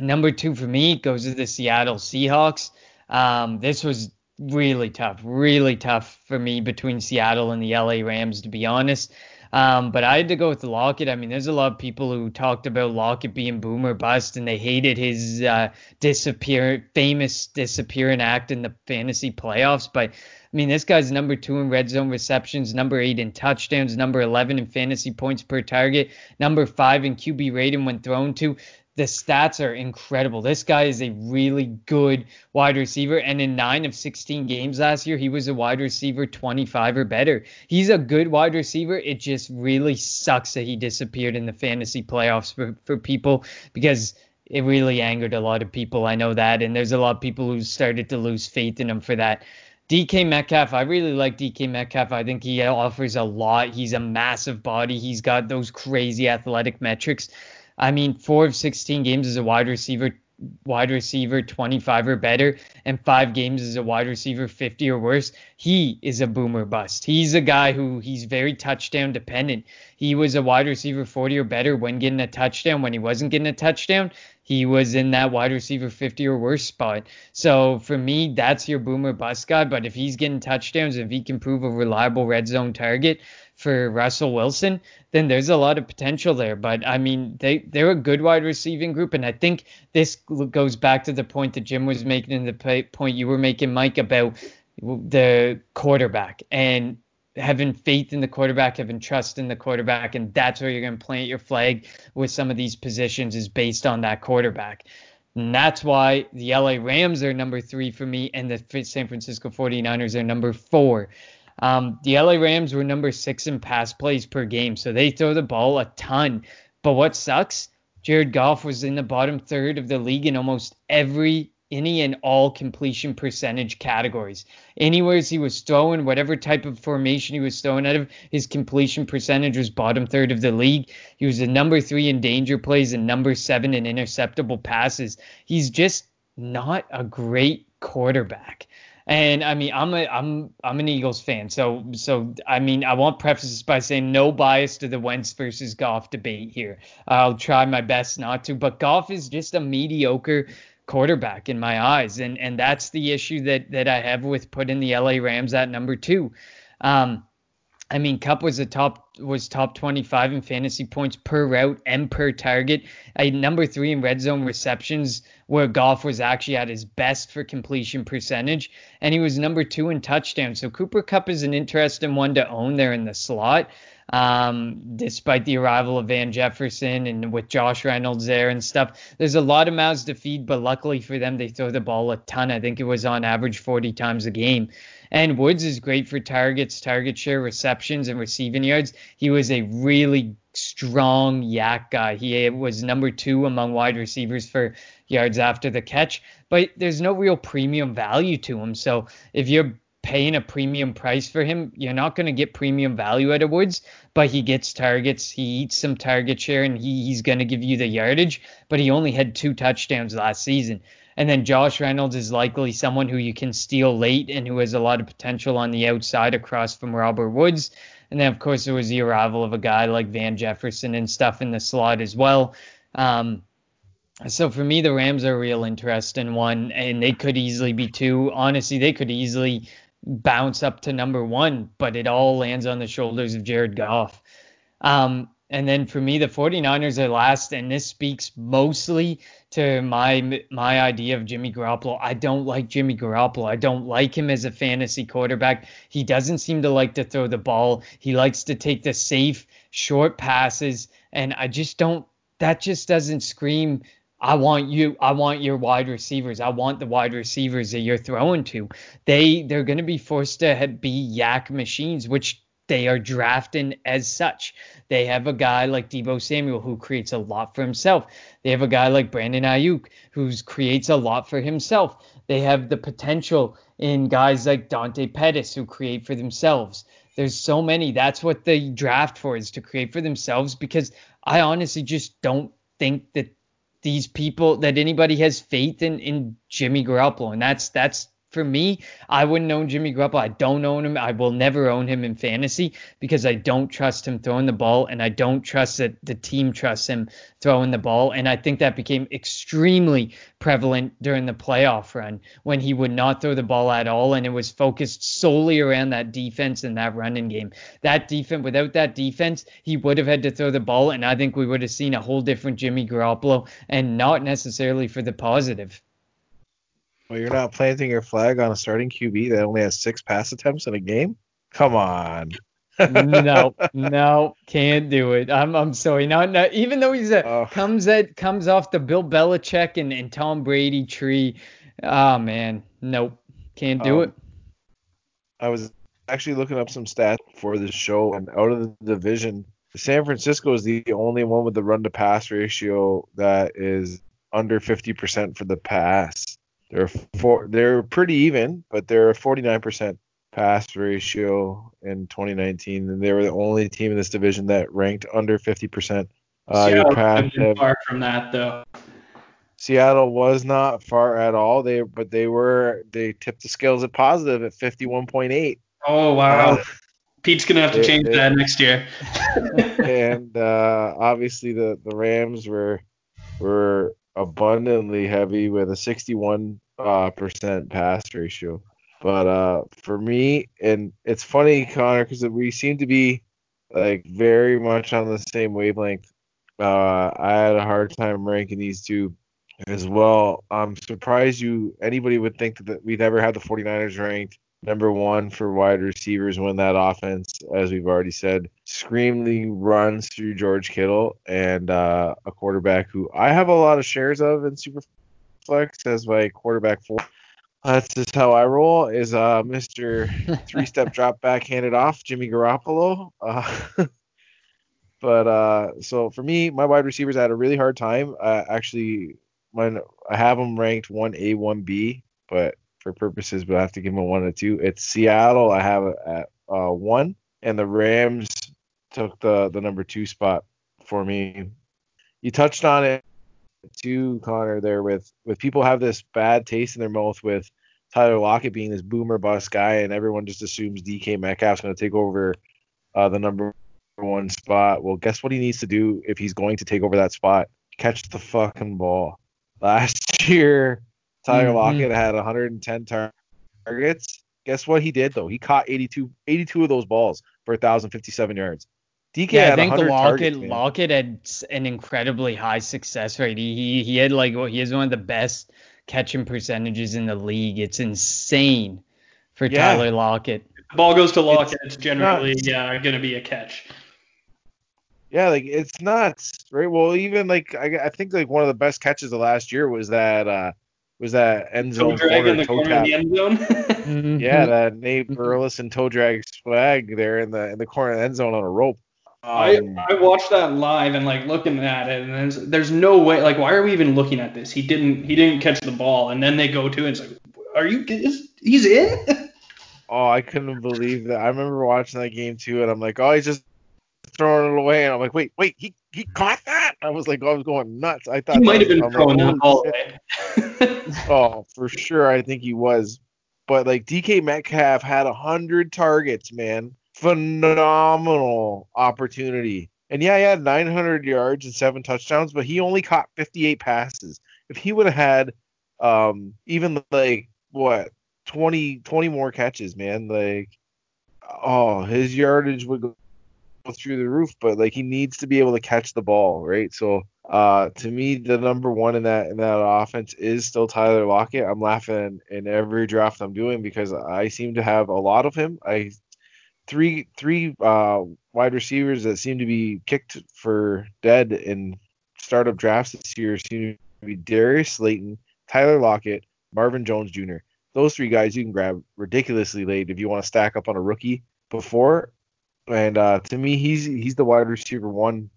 S4: number two for me goes to the Seattle Seahawks. Um, this was really tough, really tough for me between Seattle and the LA Rams, to be honest. Um, but I had to go with Lockett. I mean, there's a lot of people who talked about Lockett being boomer bust, and they hated his uh, disappear, famous disappearing act in the fantasy playoffs. But I mean, this guy's number two in red zone receptions, number eight in touchdowns, number 11 in fantasy points per target, number five in QB rating when thrown to the stats are incredible. This guy is a really good wide receiver. And in nine of 16 games last year, he was a wide receiver 25 or better. He's a good wide receiver. It just really sucks that he disappeared in the fantasy playoffs for, for people because it really angered a lot of people. I know that. And there's a lot of people who started to lose faith in him for that. DK Metcalf, I really like DK Metcalf. I think he offers a lot. He's a massive body. He's got those crazy athletic metrics. I mean, four of 16 games as a wide receiver, wide receiver 25 or better, and five games as a wide receiver 50 or worse. He is a boomer bust. He's a guy who he's very touchdown dependent. He was a wide receiver 40 or better when getting a touchdown. When he wasn't getting a touchdown, he was in that wide receiver 50 or worse spot. So for me, that's your boomer bust guy. But if he's getting touchdowns, if he can prove a reliable red zone target, for Russell Wilson, then there's a lot of potential there. But I mean, they they're a good wide receiving group, and I think this goes back to the point that Jim was making and the point you were making, Mike, about the quarterback and having faith in the quarterback, having trust in the quarterback, and that's where you're going to plant your flag with some of these positions is based on that quarterback. And that's why the LA Rams are number three for me, and the San Francisco 49ers are number four. Um, the LA Rams were number six in pass plays per game, so they throw the ball a ton. But what sucks? Jared Goff was in the bottom third of the league in almost every any and all completion percentage categories. Anywhere he was throwing, whatever type of formation he was throwing out of, his completion percentage was bottom third of the league. He was the number three in danger plays and number seven in interceptable passes. He's just not a great quarterback. And I mean, I'm a I'm I'm an Eagles fan, so so I mean, I want to preface this by saying no bias to the Wentz versus Goff debate here. I'll try my best not to, but Goff is just a mediocre quarterback in my eyes, and and that's the issue that that I have with putting the LA Rams at number two. Um, I mean, Kupp was a top was top 25 in fantasy points per route and per target. A number three in red zone receptions, where Goff was actually at his best for completion percentage, and he was number two in touchdowns. So Cooper Kupp is an interesting one to own there in the slot. Um, despite the arrival of Van Jefferson and with Josh Reynolds there and stuff. There's a lot of mouths to feed, but luckily for them, they throw the ball a ton. I think it was on average 40 times a game. And Woods is great for targets, target share, receptions, and receiving yards. He was a really strong YAC guy. He was number two among wide receivers for yards after the catch, but there's no real premium value to him. So if you're paying a premium price for him, you're not going to get premium value out of Woods, but he gets targets. He eats some target share and he, he's going to give you the yardage, but he only had two touchdowns last season. And then Josh Reynolds is likely someone who you can steal late and who has a lot of potential on the outside across from Robert Woods. And then, of course, there was the arrival of a guy like Van Jefferson and stuff in the slot as well. Um, so for me, the Rams are a real interesting one, and they could easily be two. Honestly, they could easily bounce up to number one, but it all lands on the shoulders of Jared Goff. Um, and then for me, the 49ers are last, and this speaks mostly to my my idea of Jimmy Garoppolo. I don't like Jimmy Garoppolo. I don't like him as a fantasy quarterback. He doesn't seem to like to throw the ball. He likes to take the safe short passes, and I just don't. That just doesn't scream I want you I want your wide receivers. I want the wide receivers that you're throwing to. They they're going to be forced to be YAC machines which they are drafting as such. They have a guy like Deebo Samuel who creates a lot for himself. They have a guy like Brandon Aiyuk who creates a lot for himself. They have the potential in guys like Dante Pettis who create for themselves. There's so many. That's what they draft for is to create for themselves because I honestly just don't think that these people that anybody has faith in in Jimmy Garoppolo, and that's that's for me, I wouldn't own Jimmy Garoppolo. I don't own him. I will never own him in fantasy because I don't trust him throwing the ball, and I don't trust that the team trusts him throwing the ball. And I think that became extremely prevalent during the playoff run when he would not throw the ball at all, and it was focused solely around that defense and that running game. That defense, without that defense, he would have had to throw the ball, and I think we would have seen a whole different Jimmy Garoppolo, and not necessarily for the positive.
S3: Well, you're not planting your flag on a starting QB that only has six pass attempts in a game. Come on.
S4: no, no, can't do it. I'm, I'm sorry. Not, not even though he's a
S3: Oh.
S4: comes at comes off the Bill Belichick and, and Tom Brady tree. Oh man, nope, can't do
S3: Um,
S4: it.
S3: I was actually looking up some stats for this show, and out of the division, San Francisco is the only one with the run to pass ratio that is under 50% for the pass. They're four, they're pretty even, but they're a 49% pass ratio in 2019, and they were the only team in this division that ranked under 50%. Uh,
S5: Seattle
S3: pass
S5: could've far from that though.
S3: Seattle was not far at all. They but they were they tipped the scales at positive at 51.8.
S5: Oh wow.
S3: Uh,
S5: Pete's gonna have to
S3: it-
S5: change
S3: it-
S5: that next year.
S3: and uh, obviously the the Rams were were abundantly heavy with a 61 uh, percent pass ratio. But uh, for me, and it's funny, Connor, because we seem to be like very much on the same wavelength. Uh, I had a hard time ranking these two as well. I'm surprised you anybody would think that we'd ever had the 49ers ranked number one for wide receivers when that offense, as we've already said, screamingly runs through George Kittle and uh, a quarterback who I have a lot of shares of in Superflex as my quarterback four. That's just how I roll. Is uh, Mr. Three-step drop back handed off, Jimmy Garoppolo. Uh, but uh, so for me, my wide receivers I had a really hard time. Uh, actually, when I have them ranked one A, one B, but for purposes, but I have to give them a one and a two. It's Seattle. I have it at uh, one, and the Rams took the the number two spot for me. You touched on it too, Connor. There with with people have this bad taste in their mouth with Tyler Lockett being this boomer bust guy, and everyone just assumes DK Metcalf's going to take over uh, the number one spot. Well, guess what he needs to do if he's going to take over that spot? Catch the fucking ball. Last year, Tyler
S4: Mhm.
S3: Lockett had 110 tar- targets. Guess what he did though? He caught 82, 82 of those balls for 1,057 yards. DK
S4: Yeah, I think Lockett
S3: targets.
S4: Lockett had an incredibly high success rate. He he, he had like he has one of the best catching percentages in the league. It's insane for
S3: Yeah.
S4: Tyler Lockett.
S5: The ball goes to Lockett, it's, generally
S3: nuts.
S5: yeah, gonna be a catch.
S3: Yeah, like it's nuts, right? Well, even like I, I think like one of the best catches of last year was that uh was that end zone
S5: Toe
S3: zone
S5: drag
S3: corner
S5: in the
S3: toe
S5: corner of the end zone.
S3: Yeah, that Nate. Burleson toe drag swag there in the in the corner of the end zone on a rope.
S5: I,
S3: Um,
S5: I watched that live and like looking at it and there's, there's no way like why are we even looking at this? He didn't he didn't catch the ball and then they go to it and it's like are you is, he's in?
S3: oh, I couldn't believe that. I remember watching that game too, and I'm like, oh, he's just throwing it away, and I'm like, wait, wait, he he caught that? I was like, I was going nuts. I thought
S5: he might have been
S3: I'm
S5: throwing
S3: like,
S5: that ball away.
S3: Oh, for sure, I think he was. But like DK Metcalf had a hundred targets, man. Phenomenal opportunity. And yeah, he had 900 yards and seven touchdowns, but he only caught 58 passes. If he would have had um even like what 20 20 more catches, man, like oh, his yardage would go through the roof, but like he needs to be able to catch the ball, right? So uh to me the number one in that in that offense is still Tyler Lockett. I'm laughing in every draft I'm doing because I seem to have a lot of him. I three three uh wide receivers that seem to be kicked for dead in startup drafts this year seem to be Darius Slayton, Tyler Lockett, Marvin Jones Jr. Those three guys you can grab ridiculously late if you want to stack up on a rookie before. And uh, to me, he's he's the wide receiver one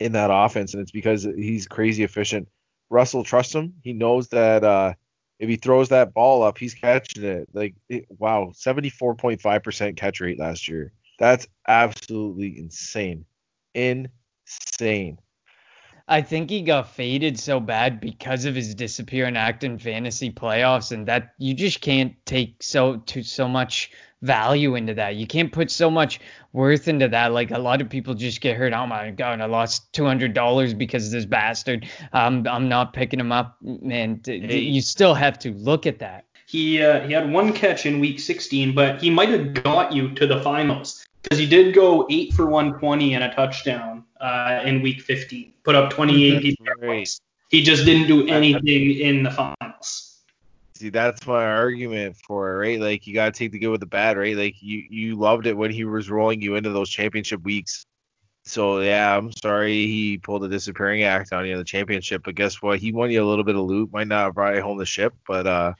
S3: in that offense, and it's because he's crazy efficient. Russell trusts him. He knows that uh, if he throws that ball up, he's catching it. Like, it, wow, 74.5% catch rate last year. That's absolutely insane. Insane.
S4: I think he got faded so bad because of his disappearing act in fantasy playoffs, and that you just can't take so to so much value into that. You can't put so much worth into that. Like a lot of people just get hurt. Oh my god, I lost two hundred dollars because of this bastard. Um, I'm not picking him up, man. You still have to look at that.
S5: He uh, he had one catch in week 16, but he might have got you to the finals because he did go eight for 120 and a touchdown uh, in week 15. Put up 28 points. He just didn't do anything in the finals.
S3: See, that's my argument for it, right? Like you gotta take the good with the bad, right? Like you you loved it when he was rolling you into those championship weeks. So yeah, I'm sorry he pulled a disappearing act on you in the championship, but guess what? He won you a little bit of loot. Might not have brought you home the ship, but uh,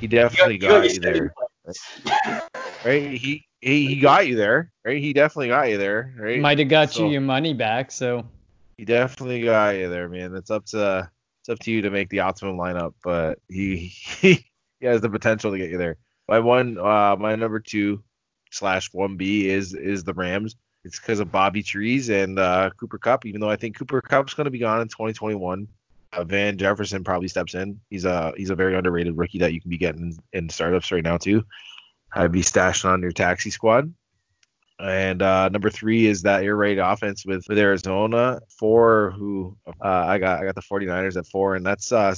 S3: he definitely
S5: You got-
S3: got
S5: you
S3: there. Right? He he he got you there, right? He definitely got you there, right?
S4: Might have got
S3: So-
S4: you your money back. So
S3: He definitely got you there, man. It's up to it's up to you to make the optimum lineup, but he he, he has the potential to get you there. My one, uh, my number two slash one B is is the Rams. It's because of Bobby Trees and uh, Cooper Kupp. Even though I think Cooper Kupp's going to be gone in 2021, uh, Van Jefferson probably steps in. He's a he's a very underrated rookie that you can be getting in startups right now too. I'd be stashing on your taxi squad. And uh, number three is that air raid offense with, with Arizona. Four, who uh, I got I got the 49ers at four, and that's uh,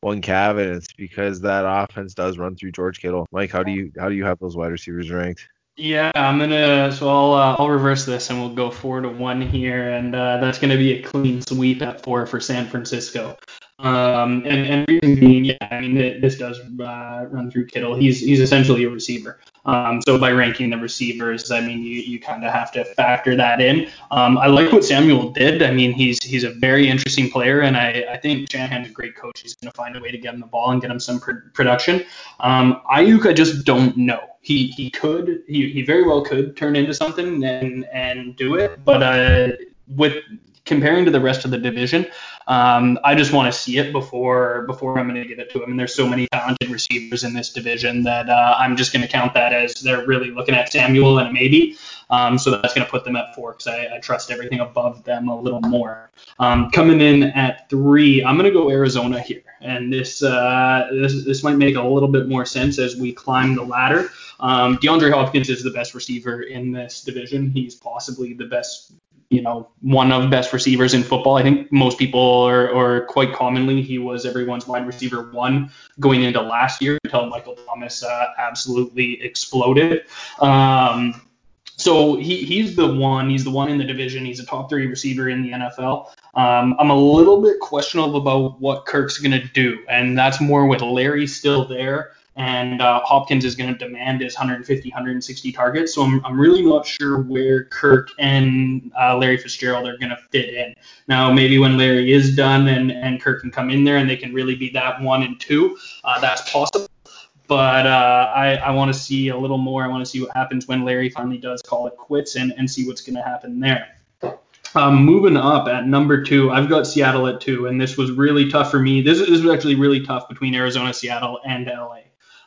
S3: one Cav, and it's because that offense does run through George Kittle. Mike, how do you how do you have those wide receivers ranked?
S5: Yeah, I'm gonna. So I'll uh, I'll reverse this and we'll go four to one here, and uh, that's gonna be a clean sweep at four for San Francisco. Um, and, and reason being, yeah, I mean this does uh, run through Kittle. He's he's essentially a receiver. Um, so by ranking the receivers, I mean you, you kind of have to factor that in. Um, I like what Samuel did. I mean he's he's a very interesting player, and I, I think Shanahan's a great coach. He's to find a way to get him the ball and get him some pr- production. Um, Aiyuk, I just don't know. He he could he, he very well could turn into something and and do it, but uh, with comparing to the rest of the division, um, I just want to see it before before I'm going to give it to him. And there's so many talented receivers in this division that uh, I'm just going to count that as they're really looking at Samuel and maybe. Um, so that's going to put them at four because I, I trust everything above them a little more. Um, coming in at three, I'm going to go Arizona here, and this uh, this this might make a little bit more sense as we climb the ladder. Um, DeAndre Hopkins is the best receiver in this division. He's possibly the best you know, one of the best receivers in football. I think most people, or, or quite commonly, he was everyone's wide receiver one going into last year until Michael Thomas uh, absolutely exploded. Um, so he, he's the one. He's the one in the division. He's a top three receiver in the NFL. Um, I'm a little bit questionable about what Kirk's going to do, and that's more with Larry still there and uh, Hopkins is going to demand his 150, 160 targets. So I'm, I'm really not sure where Kirk and uh, Larry Fitzgerald are going to fit in. Now, maybe when Larry is done and, and Kirk can come in there and they can really be that one and two, uh, that's possible. But uh, I, I want to see a little more. I want to see what happens when Larry finally does call it quits and, and see what's going to happen there. Um, moving up at number two, I've got Seattle at two, and this was really tough for me. This, this was actually really tough between Arizona, Seattle, and LA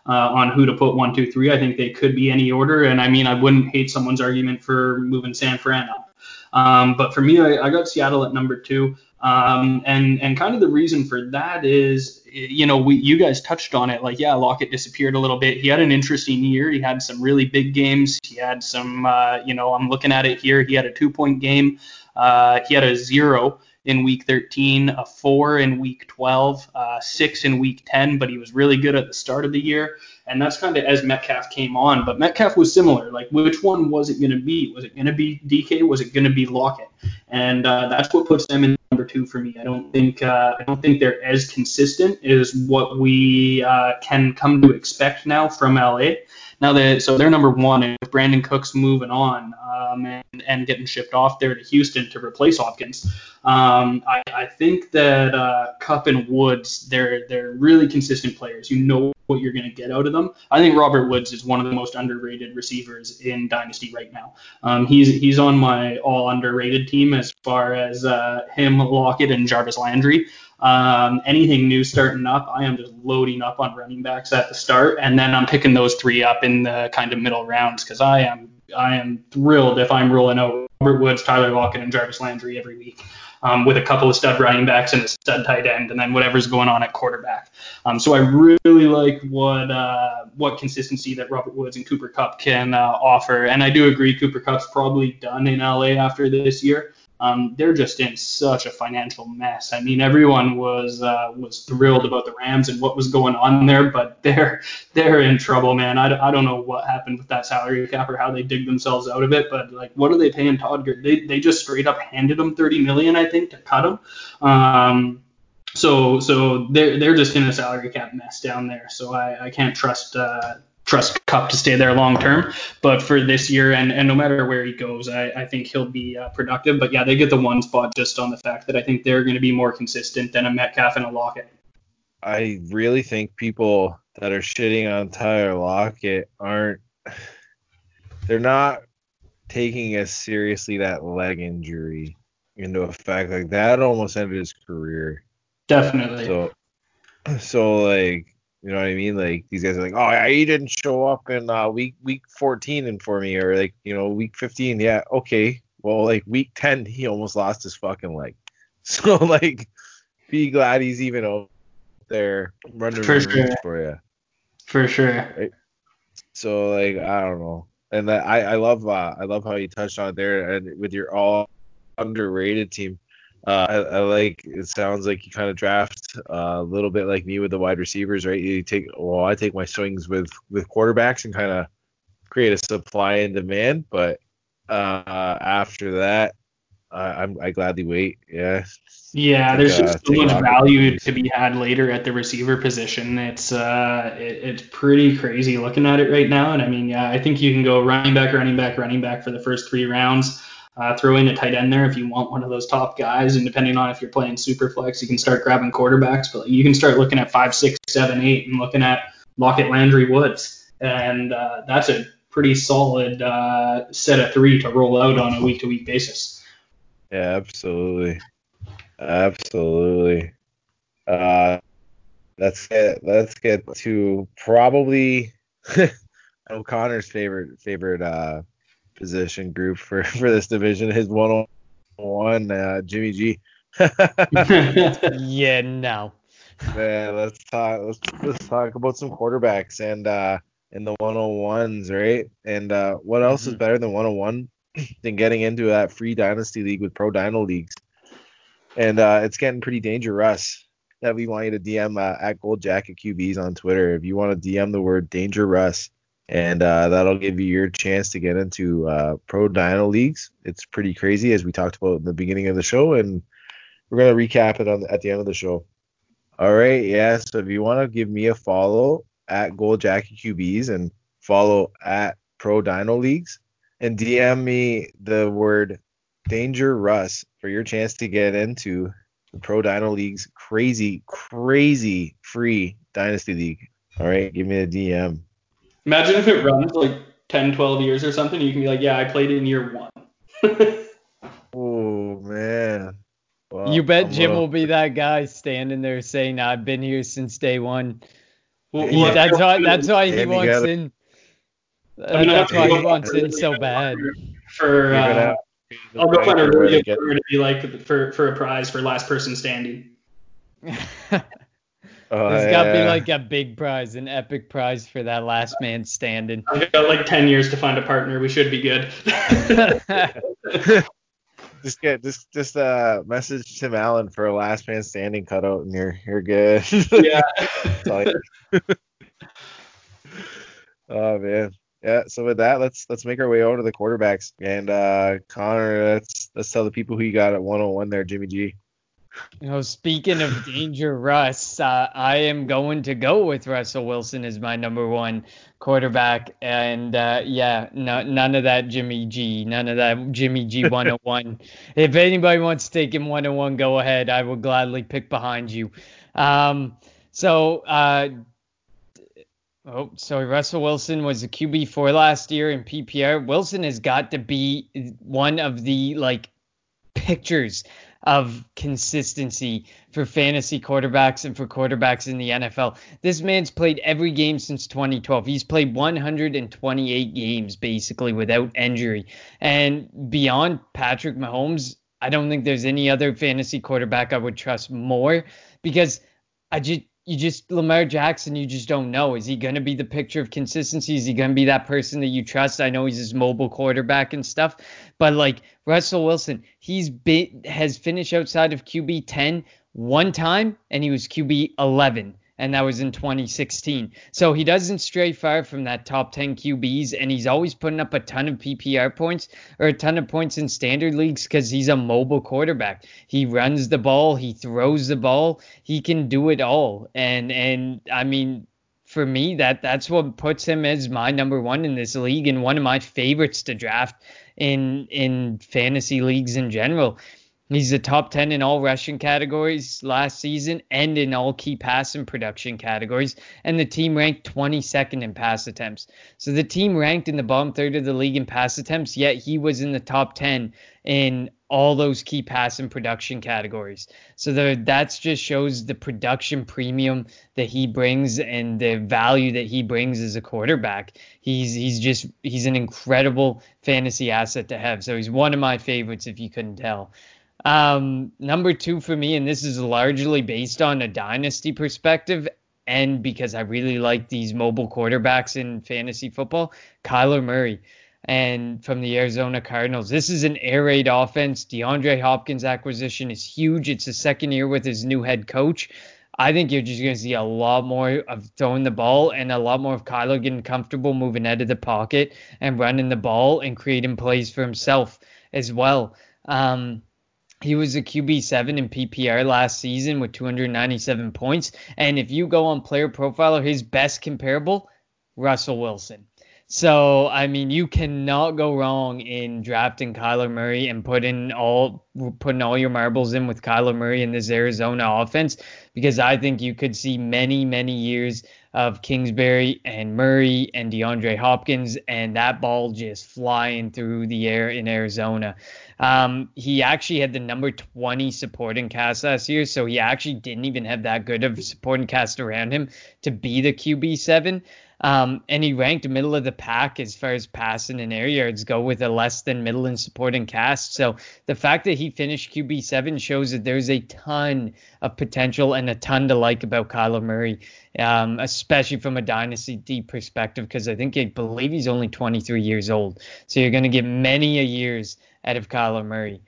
S5: uh, on who to put one, two, three. I think they could be any order, and I mean I wouldn't hate someone's argument for moving San Fran up. Um, but for me, I, I, got Seattle at number two, um, and and kind of the reason for that is, you know, we you guys touched on it. Like, yeah, Lockett disappeared a little bit. He had an interesting year. He had some really big games. He had some, uh, you know, I'm looking at it here. He had a two point game. Uh, he had a zero in week 13, a four in week 12, uh, six in week 10, but he was really good at the start of the year. And that's kind of as Metcalf came on. But Metcalf was similar. Like, which one was it going to be? Was it going to be DK? Was it going to be Lockett? And uh, that's what puts them in number two for me. I don't think uh, I don't think they're as consistent as what we uh, can come to expect now from LA. Now that so they're number one, and with Brandin Cooks moving on um, and, and getting shipped off there to Houston to replace Hopkins, um, I, I think that uh, Kupp and Woods they're they're really consistent players. You know what you're going to get out of them. I think Robert Woods is one of the most underrated receivers in Dynasty right now. Um, he's he's on my all underrated team as far as uh, him, Lockett, and Jarvis Landry. Um, anything new starting up, I am just loading up on running backs at the start, and then I'm picking those three up in the kind of middle rounds because I am I am thrilled if I'm rolling out Robert Woods, Tyler Lockett, and Jarvis Landry every week um, with a couple of stud running backs and a stud tight end, and then whatever's going on at quarterback. Um, so I really like what uh, what consistency that Robert Woods and Cooper Kupp can uh, offer, and I do agree Cooper Kupp's probably done in LA after this year. Um, they're just in such a financial mess. I mean, everyone was uh, was thrilled about the Rams and what was going on there, but they're they're in trouble, man. I, I don't know what happened with that salary cap or how they dig themselves out of it, but like, what are they paying Todd? They they just straight up handed him 30 million, I think, to cut him. Um, so so they're they're just in a salary cap mess down there. So I, I can't trust uh, trust Kupp to stay there long term. But for this year, and, and no matter where he goes, I, I think he'll be uh, productive. But yeah, they get the one spot just on the fact that I think they're going to be more consistent than a Metcalf and a Lockett.
S3: I really think people that are shitting on Tyler Lockett aren't. They're not taking as seriously that leg injury into effect. Like that almost ended his career.
S5: Definitely.
S3: So, so like you know what I mean? Like these guys are like, oh, yeah, he didn't show up in uh, week week 14 and for me, or like you know week 15. Yeah, okay. Well, like week 10, he almost lost his fucking leg. So like, be glad he's even out there running
S5: for sure.
S3: for you.
S5: For sure.
S3: Right? So like, I don't know. And that I I love uh, I love how you touched on it there and with your all underrated team. Uh, I, I, like it sounds like you kind of draft uh, a little bit like me with the wide receivers, right? You take well, I take my swings with with quarterbacks and kind of create a supply and demand, but uh, after that, I'm I gladly wait. Yeah.
S5: Yeah, there's uh, just so much value to be had later at the receiver position. It's uh, it, it's pretty crazy looking at it right now, and I mean, yeah, I think you can go running back, running back, running back for the first three rounds. Uh, throw in a tight end there if you want one of those top guys, and depending on if you're playing super flex, you can start grabbing quarterbacks. But you can start looking at five, six, seven, eight, and looking at Lockett, Landry, Woods, and uh, that's a pretty solid uh, set of three to roll out on a week-to-week basis.
S3: Yeah, absolutely, absolutely. Uh, let's get let's get to probably O'Connor's favorite favorite uh, position group for for this division. His one one uh, Jimmy G.
S4: yeah, no.
S3: Man, let's talk. Let's let's talk about some quarterbacks and uh in the 101s, right? And uh, what else mm-hmm. is better than 101 than getting into that free dynasty league with pro dyno leagues? And uh, it's getting pretty dangerous that we want you to DM uh, at Gold Jacket QBs on Twitter. If you want to DM the word Danger dangerous, and uh, that'll give you your chance to get into uh, pro dyno leagues. It's pretty crazy, as we talked about in the beginning of the show, and we're gonna recap it on at the end of the show. All right, yeah. So if you want to give me a follow at Gold Jacket QBs and follow at Pro Dyno Leagues and DM me the word Danger Russ for your chance to get into the Pro Dyno League's crazy, crazy free Dynasty League. All right, give me a DM.
S5: Imagine if it runs like 10, 12 years or something. You can be like, yeah, I played in year one.
S3: oh, man.
S4: Well, you bet I'm Jim gonna... will be that guy standing there saying, I've been here since day one. Well, yeah, that's why. That's why he wants gotta, in. that's why he wants in so bad.
S5: For uh, I'll go find a really good to be like for for a prize for last person standing.
S4: Oh, There's got to be like a big prize, an epic prize for that last man standing.
S5: I've got like 10 years to find a partner. We should be good.
S3: just get just just uh message Tim Allen for a last man standing cutout and you're you're good.
S5: yeah.
S3: oh man. Yeah, so with that, let's let's make our way over to the quarterbacks. And uh Connor, let's let's tell the people who you got at 101 there, Jimmy G.
S4: You know, speaking of danger, Russ, uh, I am going to go with Russell Wilson as my number one quarterback, and uh, yeah, no, none of that Jimmy G, none of that Jimmy G 101. if anybody wants to take him 101, go ahead. I will gladly pick behind you. Um, so, uh, oh, sorry, Russell Wilson was a QB four last year in PPR. Wilson has got to be one of the like pictures of consistency for fantasy quarterbacks and for quarterbacks in the NFL. This man's played every game since 2012. He's played 128 games basically without injury. And beyond Patrick Mahomes, I don't think there's any other fantasy quarterback I would trust more because I just you just Lamar Jackson, you just don't know. Is he going to be the picture of consistency? Is he going to be that person that you trust? I know he's his mobile quarterback and stuff, but like Russell Wilson, he's been has finished outside of QB 10 one time, and he was QB 11 and that was in 2016. So he doesn't stray far from that top 10 QBs, and he's always putting up a ton of PPR points or a ton of points in standard leagues because he's a mobile quarterback. He runs the ball, he throws the ball, he can do it all. And and I mean, for me, that that's what puts him as my number one in this league and one of my favorites to draft in in fantasy leagues in general. He's the top 10 in all rushing categories last season and in all key pass and production categories. And the team ranked 22nd in pass attempts. So the team ranked in the bottom third of the league in pass attempts, yet he was in the top 10 in all those key pass and production categories. So that just shows the production premium that he brings and the value that he brings as a quarterback. He's he's just he's an incredible fantasy asset to have. So he's one of my favorites if you couldn't tell. Um, number two for me, and this is largely based on a dynasty perspective, and because I really like these mobile quarterbacks in fantasy football, Kyler Murray. And from the Arizona Cardinals, this is an air raid offense. DeAndre Hopkins acquisition is huge. It's the second year with his new head coach. I think you're just going to see a lot more of throwing the ball and a lot more of Kyler getting comfortable moving out of the pocket and running the ball and creating plays for himself as well. Um, he was a QB7 in PPR last season with 297 points. And if you go on player profiler, his best comparable, Russell Wilson. So, I mean, you cannot go wrong in drafting Kyler Murray and putting all putting all your marbles in with Kyler Murray in this Arizona offense because I think you could see many, many years of Kingsbury and Murray and DeAndre Hopkins and that ball just flying through the air in Arizona. Um, he actually had the number 20 supporting cast last year, so he actually didn't even have that good of a supporting cast around him to be the QB7. Um, and he ranked middle of the pack as far as passing and air yards go with a less than middle and supporting cast. So the fact that he finished QB7 shows that there's a ton of potential and a ton to like about Kyler Murray, um, especially from a dynasty deep perspective, because I think I believe he's only 23 years old. So you're going to get many a years out of Kyler Murray.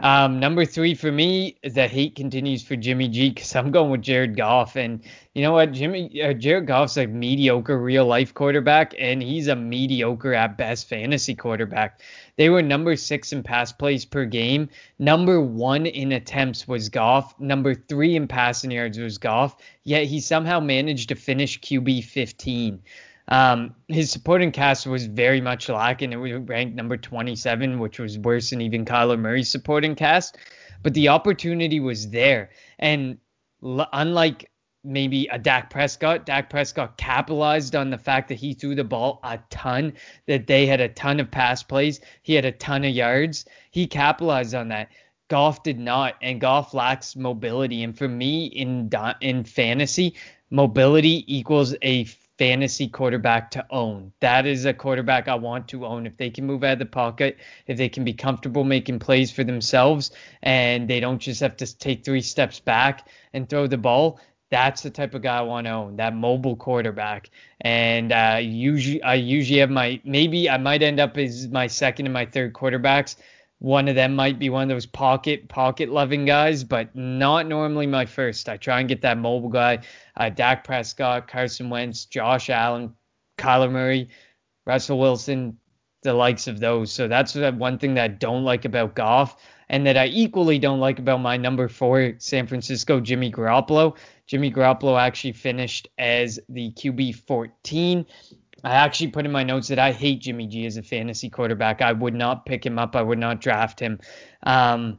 S4: Um, number three for me, the hate continues for Jimmy G because I'm going with Jared Goff, and you know what, Jimmy uh, Jared Goff's a mediocre real life quarterback, and he's a mediocre at best fantasy quarterback. They were number six in pass plays per game. Number one in attempts was Goff. Number three in passing yards was Goff. Yet he somehow managed to finish QB 15. Um, his supporting cast was very much lacking. It was ranked number 27, which was worse than even Kyler Murray's supporting cast. But the opportunity was there. And l- unlike maybe a Dak Prescott, Dak Prescott capitalized on the fact that he threw the ball a ton, that they had a ton of pass plays. He had a ton of yards. He capitalized on that. Goff did not, and Goff lacks mobility. And for me, in in fantasy, mobility equals a fantasy quarterback to own. That is a quarterback I want to own. If they can move out of the pocket, if they can be comfortable making plays for themselves, and they don't just have to take three steps back and throw the ball, that's the type of guy I want to own. That mobile quarterback. And uh, usually, I usually have my maybe I might end up as my second and my third quarterbacks one of them might be one of those pocket pocket loving guys, but not normally my first. I try and get that mobile guy, uh, Dak Prescott, Carson Wentz, Josh Allen, Kyler Murray, Russell Wilson, the likes of those. So that's one thing that I don't like about Goff. and that I equally don't like about my number four San Francisco Jimmy Garoppolo. Jimmy Garoppolo actually finished as the QB 14. I actually put in my notes that I hate Jimmy G as a fantasy quarterback. I would not pick him up. I would not draft him. Um,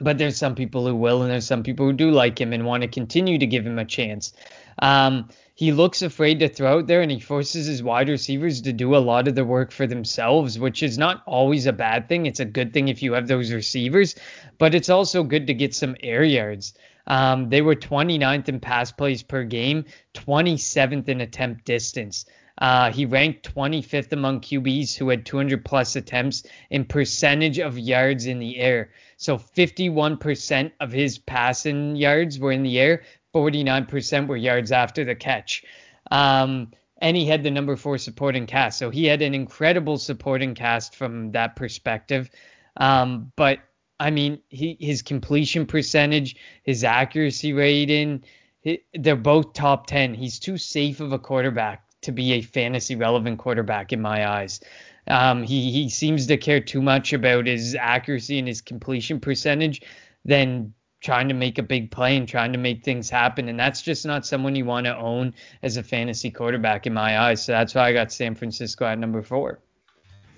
S4: but there's some people who will, and there's some people who do like him and want to continue to give him a chance. Um, he looks afraid to throw out there and he forces his wide receivers to do a lot of the work for themselves, which is not always a bad thing. It's a good thing if you have those receivers, but it's also good to get some air yards. Um, they were 29th in pass plays per game, 27th in attempt distance. Uh, he ranked 25th among QBs who had 200 plus attempts in percentage of yards in the air. So 51% of his passing yards were in the air, 49% were yards after the catch. Um, and he had the number four supporting cast. So he had an incredible supporting cast from that perspective. Um, but I mean, he, his completion percentage, his accuracy rating, he, they're both top 10. He's too safe of a quarterback to be a fantasy relevant quarterback in my eyes. Um, he, he seems to care too much about his accuracy and his completion percentage than trying to make a big play and trying to make things happen. And that's just not someone you want to own as a fantasy quarterback in my eyes. So that's why I got San Francisco at number four.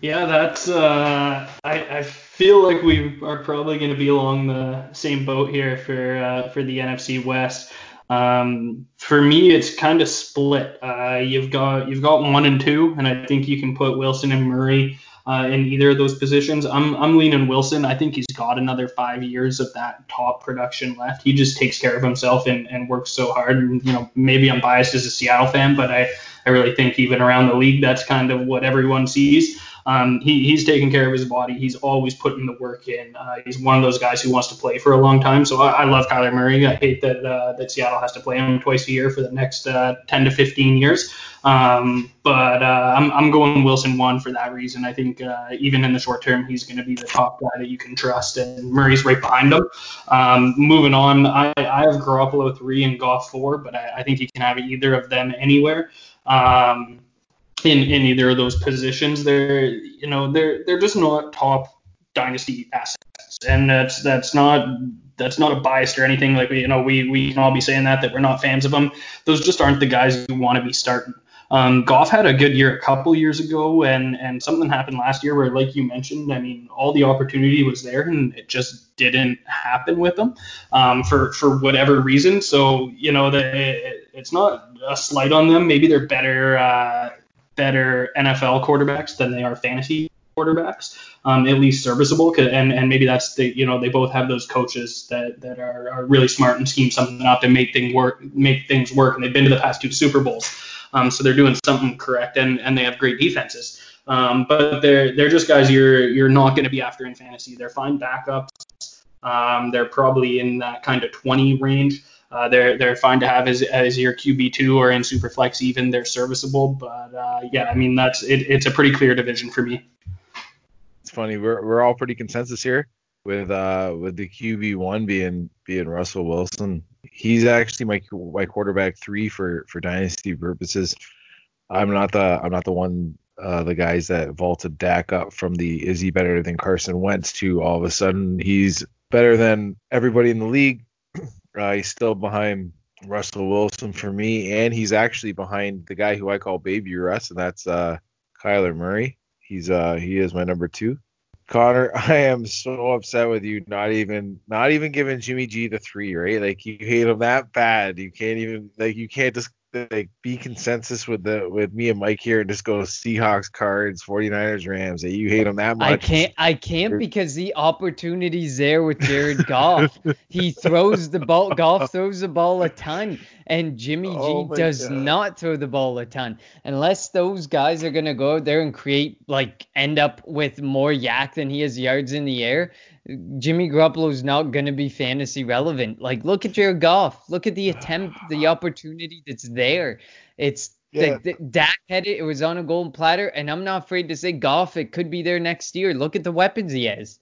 S5: Yeah, that's. Uh, I, I feel like we are probably going to be along the same boat here for uh, for the NFC West. Um, for me, it's kind of split. Uh, you've got you've got one and two, and I think you can put Wilson and Murray uh, in either of those positions. I'm I'm leaning Wilson. I think he's got another five years of that top production left. He just takes care of himself and, and works so hard. And you know, maybe I'm biased as a Seattle fan, but I I really think even around the league, that's kind of what everyone sees. Um, he, he's taking care of his body. He's always putting the work in. Uh, he's one of those guys who wants to play for a long time. So I, I love Kyler Murray. I hate that uh, that Seattle has to play him twice a year for the next uh, 10 to 15 years. Um, but uh, I'm, I'm going Wilson one for that reason. I think uh, even in the short term, he's going to be the top guy that you can trust, and Murray's right behind him. Um, moving on, I, I have Garoppolo three and Goff four, but I, I think you can have either of them anywhere. Um, in, in either of those positions, they're you know they're they're just not top dynasty assets, and that's that's not that's not a bias or anything. Like you know we we can all be saying that that we're not fans of them. Those just aren't the guys you want to be starting. Um, Goff had a good year a couple years ago, and and something happened last year where, like you mentioned, I mean, all the opportunity was there, and it just didn't happen with them um, for for whatever reason. So you know, the, it's not a slight on them. Maybe they're better uh, better NFL quarterbacks than they are fantasy quarterbacks, um, at least serviceable. And and maybe that's the you know they both have those coaches that that are, are really smart and scheme something up and make things work make things work. And they've been to the past two Super Bowls. Um, so they're doing something correct, and, and they have great defenses. Um, but they're they're just guys you're you're not going to be after in fantasy. They're fine backups. Um, they're probably in that kind of 20 range. Uh, they're they're fine to have as, as your QB two or in Superflex even. They're serviceable, but uh, yeah, I mean that's it, it's a pretty clear division for me.
S3: It's funny we're we're all pretty consensus here with uh with the QB one being being Russell Wilson he's actually my my quarterback three for for dynasty purposes. I'm not the I'm not the one uh, the guys that vaulted Dak up from the is he better than Carson Wentz to all of a sudden he's better than everybody in the league. Uh, he's still behind Russell Wilson for me, and he's actually behind the guy who I call Baby Russ, and that's uh, Kyler Murray. He's uh he is my number two. Connor, I am so upset with you not even not even giving Jimmy G the three, right? Like you hate him that bad. You can't even like you can't just like be consensus with the with me and Mike here and just go Seahawks, Cards, 49ers, Rams. That you hate them that much.
S4: I can't I can't because the opportunity's there with Jared Goff. he throws the ball Goff throws the ball a ton and Jimmy oh G does God. not throw the ball a ton. Unless those guys are gonna go out there and create like end up with more YAC than he has yards in the air, Jimmy Garoppolo's not going to be fantasy relevant. Like, look at Jared Goff. Look at the attempt, the opportunity that's there. It's yeah. the, the, Dak had it. It was on a golden platter, and I'm not afraid to say Goff. It could be there next year. Look at the weapons he has.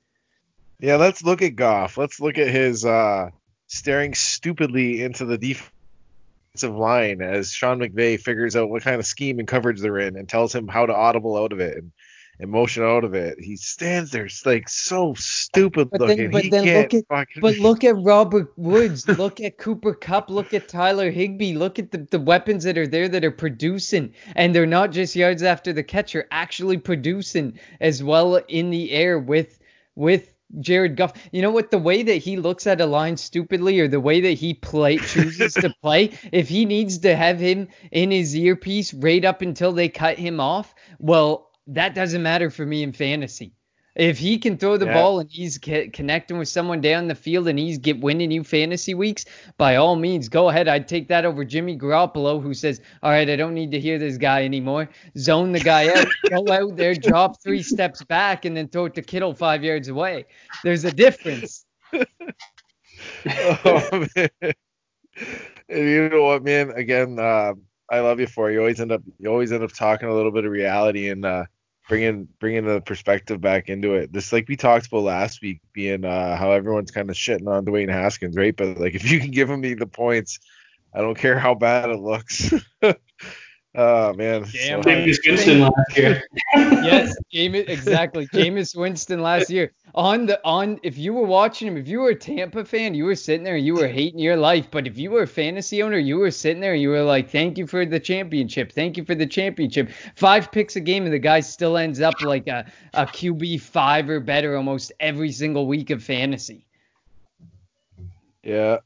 S3: Yeah, let's look at Goff. Let's look at his uh, staring stupidly into the defensive line as Sean McVay figures out what kind of scheme and coverage they're in and tells him how to audible out of it. And emotion out of it. He stands there like so stupid
S4: But
S3: looking.
S4: then, but
S3: he
S4: then look at,
S3: fucking.
S4: but look at Robert Woods, look at Cooper Kupp, look at Tyler Higbee, look at the, the weapons that are there that are producing, and they're not just yards after the catcher, actually producing as well in the air with with Jared Goff. You know what? The way that he looks at a line stupidly, or the way that he play chooses to play, if he needs to have him in his earpiece right up until they cut him off, well, that doesn't matter for me in fantasy. If he can throw the
S3: Yeah.
S4: ball and he's ca- connecting with someone down the field and he's get winning you fantasy weeks, by all means, go ahead. I'd take that over Jimmy Garoppolo, who says, "All right, I don't need to hear this guy anymore. Zone the guy out, go out there, drop three steps back, and then throw it to Kittle five yards away." There's a difference.
S3: oh, man. And you know what, man? Again, uh, I love you for it. you always end up you always end up talking a little bit of reality and uh, bringing bringing the perspective back into it. This like we talked about last week, being uh, how everyone's kind of shitting on Dwayne Haskins, right? But like if you can give him the points, I don't care how bad it looks. oh man,
S4: Damn
S3: So-
S5: Jameis Winston last year.
S4: yes, Jameis, exactly. Jameis Winston last year on the on. If you were watching him, if you were a Tampa fan, you were sitting there and you were hating your life. But if you were a fantasy owner, you were sitting there and you were like, "Thank you for the championship. Thank you for the championship." Five picks a game, and the guy still ends up like a a QB five or better almost every single week of fantasy.
S3: Yeah,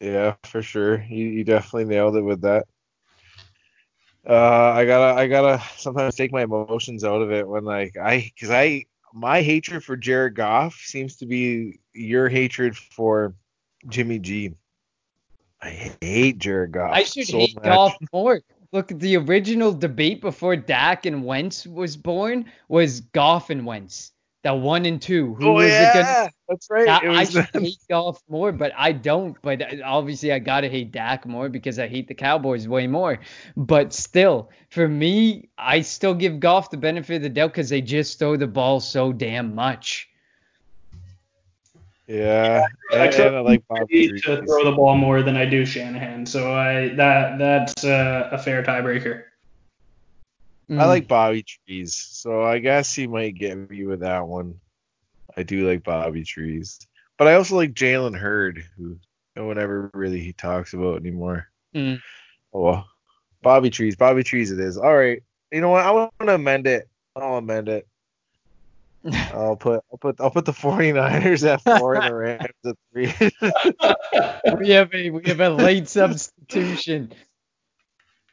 S3: yeah, for sure. You, you definitely nailed it with that. Uh, I gotta, I gotta sometimes take my emotions out of it when like I, cause I, my hatred for Jared Goff seems to be your hatred for Jimmy G. I hate Jared Goff.
S4: I should
S3: so
S4: hate
S3: much.
S4: Goff more. Look, the original debate before Dak and Wentz was born was Goff and Wentz. The one and two. Who
S3: Oh
S4: was it gonna
S3: yeah, that's right.
S4: I,
S3: It
S4: I
S3: was
S4: should hate Goff more, but I don't. But obviously, I gotta hate Dak more because I hate the Cowboys way more. But still, for me, I still give Goff the benefit of the doubt because they just throw the ball so damn much.
S3: yeah, and,
S5: Except
S3: and I like Bob
S5: need to throw the ball more than I do Shanahan, so I that that's uh, a fair tiebreaker.
S3: I
S4: Mm.
S3: like Bobby Trees, so I guess he might get me with that one. I do like Bobby Trees, but I also like Jalen Hurd, who no one ever really he talks about anymore.
S4: Mm.
S3: Oh well, Bobby Trees, Bobby Trees, it is. All right, you know what? I want to amend it. I'll amend it. I'll put I'll put I'll put the 49ers at four and the Rams at three.
S4: we have a we have a late substitution.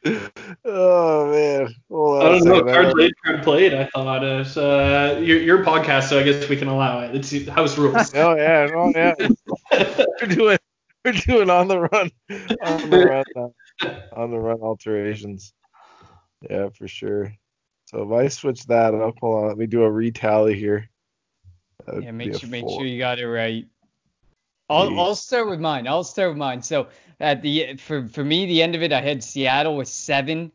S3: Oh man, hold on
S5: I
S3: a
S5: don't know.
S3: second.
S5: Card played, card played. I thought it's uh, your, your podcast, so I guess we can allow it. It's house rules.
S3: Oh yeah, oh yeah. we're doing we're doing on the run on the run uh, on the run alterations. Yeah, for sure. So if I switch that up, hold on, let me do a retally here. That would
S4: Yeah, make sure make sure you got it right. I'll I'll start with mine. I'll start with mine. So at the for for me the end of it, I had Seattle with seven,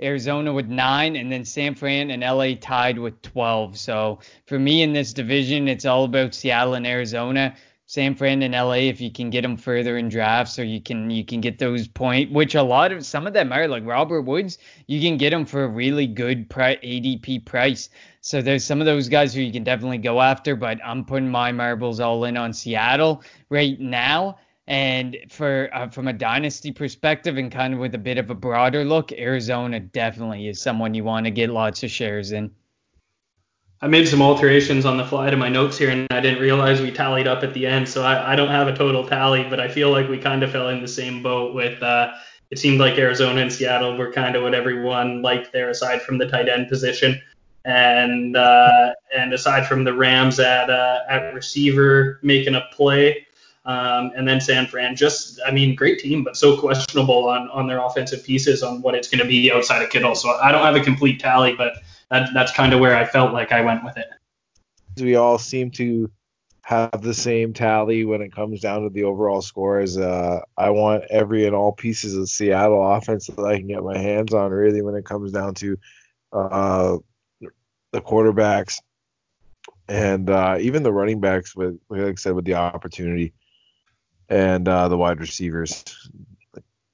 S4: Arizona with nine, and then San Fran and LA tied with twelve. So for me in this division, it's all about Seattle and Arizona. San Fran and LA, if you can get them further in drafts, or you can you can get those point, which a lot of some of them are like Robert Woods, you can get them for a really good pri- ADP price. So there's some of those guys who you can definitely go after, but I'm putting my marbles all in on Seattle right now. And for uh, from a dynasty perspective and kind of with a bit of a broader look, Arizona definitely is someone you want to get lots of shares in.
S5: I made some alterations on the fly to my notes here, and I didn't realize we tallied up at the end. So I, I don't have a total tally, but I feel like we kind of fell in the same boat with. Uh, it seemed like Arizona and Seattle were kind of what everyone liked there, aside from the tight end position, and uh, and aside from the Rams at uh, at receiver making a play. Um, and then San Fran, just I mean, great team, but so questionable on on their offensive pieces on what it's going to be outside of Kittle. So I don't have a complete tally, but that, that's kind of where I felt like I went with it.
S3: we all seem to have the same tally when it comes down to the overall score as uh, I want every and all pieces of Seattle offense that I can get my hands on really when it comes down to uh, the quarterbacks and uh, even the running backs with like I said with the opportunity and uh, the wide receivers.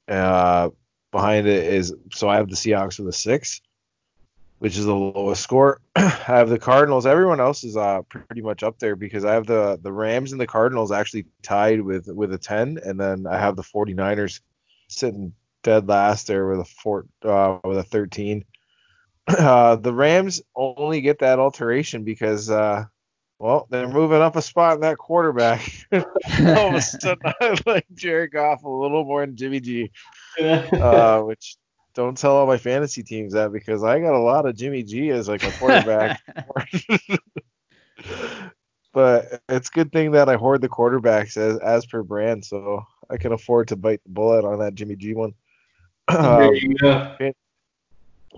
S3: Uh, behind it is so I have the Seahawks with a six. which is the lowest score. I have the Cardinals. Everyone else is uh, pretty much up there because I have the the Rams and the Cardinals actually tied with with a 10, and then I have the 49ers sitting dead last there with a four uh, with a 13. Uh, the Rams only get that alteration because uh, well they're moving up a spot in that quarterback. All of a sudden, I like Jared Goff a little more than Jimmy G, uh, which don't tell all my fantasy teams that because I got a lot of Jimmy G as like a quarterback. but it's a good thing that I hoard the quarterbacks as as per brand, so I can afford to bite the bullet on that Jimmy G one.
S5: go.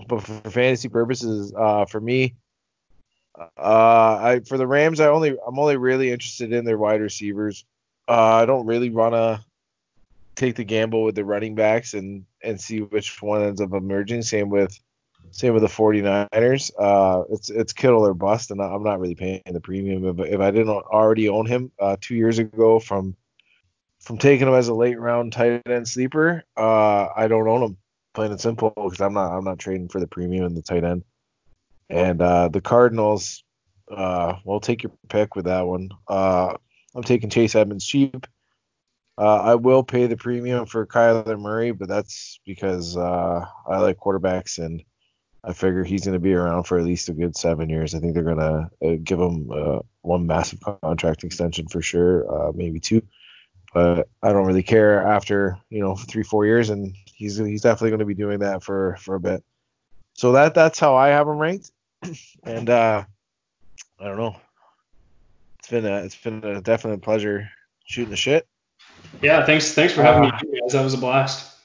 S3: But for fantasy purposes, uh, for me, uh, I for the Rams, I only I'm only really interested in their wide receivers. Uh, I don't really want to take the gamble with the running backs and and see which one ends up emerging. Same with same with the 49ers. Uh, it's it's Kittle or bust, and I'm not really paying the premium. If, if I didn't already own him uh, two years ago from from taking him as a late round tight end sleeper, uh, I don't own him. Plain and simple, because I'm not I'm not trading for the premium and the tight end. And uh, the Cardinals, uh, well, take your pick with that one. Uh, I'm taking Chase Edmonds cheap. Uh, I will pay the premium for Kyler Murray, but that's because uh, I like quarterbacks and I figure he's going to be around for at least a good seven years. I think they're going to uh, give him uh, one massive contract extension for sure, uh, maybe two. But I don't really care after you know three four years, and he's he's definitely going to be doing that for for a bit. So that that's how I have him ranked, and uh, I don't know. It's been a it's been a definite pleasure shooting the shit.
S5: Yeah, thanks thanks for having uh, me, guys. That was a blast.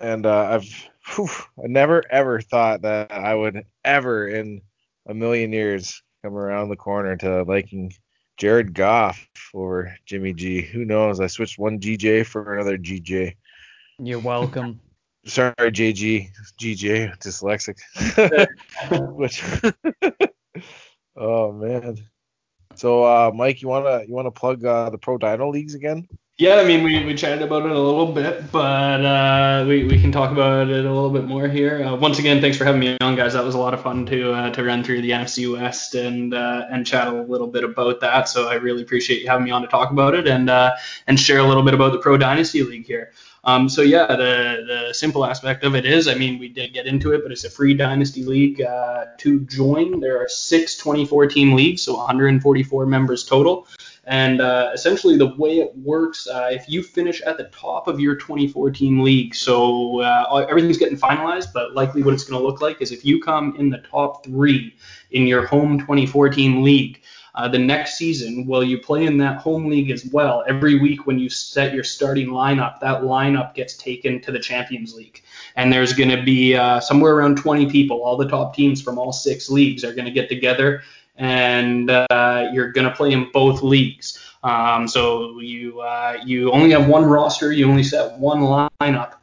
S3: And uh, I've whew, I never ever thought that I would ever in a million years come around the corner to liking Jared Goff over Jimmy G. Who knows? I switched one GJ for another GJ.
S4: You're welcome.
S3: Sorry, JG, GJ, dyslexic. oh man. So, uh, Mike, you wanna you wanna plug uh, the Pro Dyno leagues again?
S5: Yeah, I mean, we, we chatted about it a little bit, but uh, we, we can talk about it a little bit more here. Uh, once again, thanks for having me on, guys. That was a lot of fun to uh, to run through the NFC West and uh, and chat a little bit about that. So I really appreciate you having me on to talk about it and uh, and share a little bit about the Pro Dynasty League here. Um, so yeah, the the simple aspect of it is, I mean, we did get into it, but it's a free dynasty league uh, to join. There are six 24 team leagues, so 144 members total. And uh, essentially, the way it works, uh, if you finish at the top of your 2014 league, so uh, everything's getting finalized, but likely what it's going to look like is if you come in the top three in your home 2014 league, uh, the next season, will you play in that home league as well? Every week when you set your starting lineup, that lineup gets taken to the Champions League. And there's going to be uh, somewhere around 20 people. All the top teams from all six leagues are going to get together and uh, you're going to play in both leagues. Um, so you uh, you only have one roster, you only set one lineup,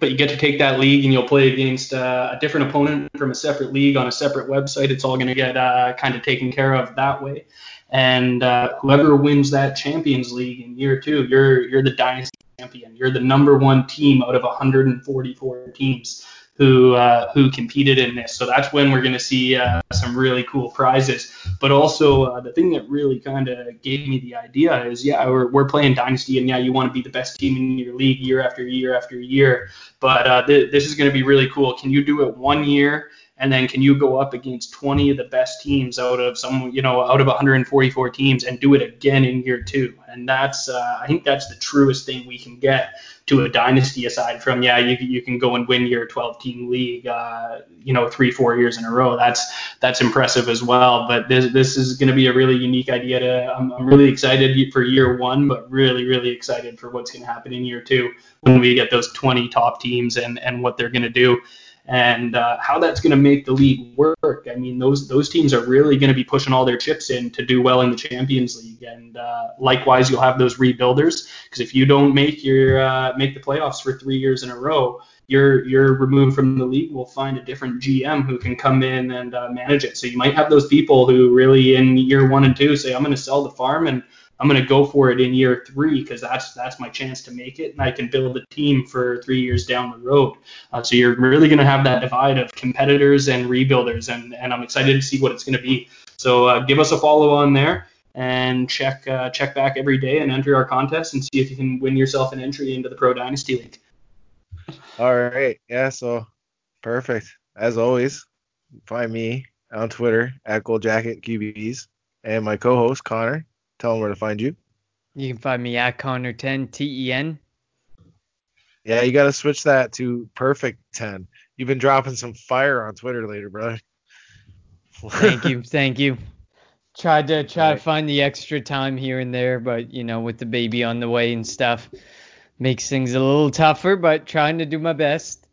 S5: but you get to take that league and you'll play against uh, a different opponent from a separate league on a separate website. It's all going to get uh, kind of taken care of that way. And uh, whoever wins that Champions League in year two, you're you're the dynasty champion. You're the number one team out of 144 teams who uh, who competed in this. So that's when we're going to see uh, some really cool prizes. But also uh, the thing that really kind of gave me the idea is yeah we're, we're playing dynasty and yeah you want to be the best team in your league year after year after year. But uh, th- this is going to be really cool. Can you do it one year? And then can you go up against 20 of the best teams out of some you know out of 144 teams and do it again in year two? And that's uh, i think that's the truest thing we can get to a dynasty aside from yeah you, you can go and win your 12 team league uh, you know three four years in a row. That's that's impressive as well. But this this is going to be a really unique idea to I'm, I'm really excited for year one but really really excited for what's going to happen in year two when we get those 20 top teams and and what they're going to do and uh, how that's going to make the league work. I mean, those those teams are really going to be pushing all their chips in to do well in the Champions League, and uh, likewise, you'll have those rebuilders because if you don't make your uh, make the playoffs for three years in a row, you're you're removed from the league. We'll find a different GM who can come in and uh, manage it. So you might have those people who really in year one and two say, I'm going to sell the farm and I'm going to go for it in year three because that's that's my chance to make it, and I can build a team for three years down the road. Uh, so you're really going to have that divide of competitors and rebuilders, and and I'm excited to see what it's going to be. So uh, give us a follow on there and check uh, check back every day and enter our contest and see if you can win yourself an entry into the Pro Dynasty League.
S3: All right. Yeah. So perfect. As always, find me on Twitter at GoldJacketQBs and my co-host Connor. Tell them where to find you.
S4: You can find me at Connor10 T E N.
S3: Yeah, you got to switch that to perfect 10. You've been dropping some fire on Twitter later, brother.
S4: Thank you. Thank you. Tried to try
S3: Right.
S4: to find the extra time here and there, but you know, with the baby on the way and stuff, makes things a little tougher. But trying to do my best.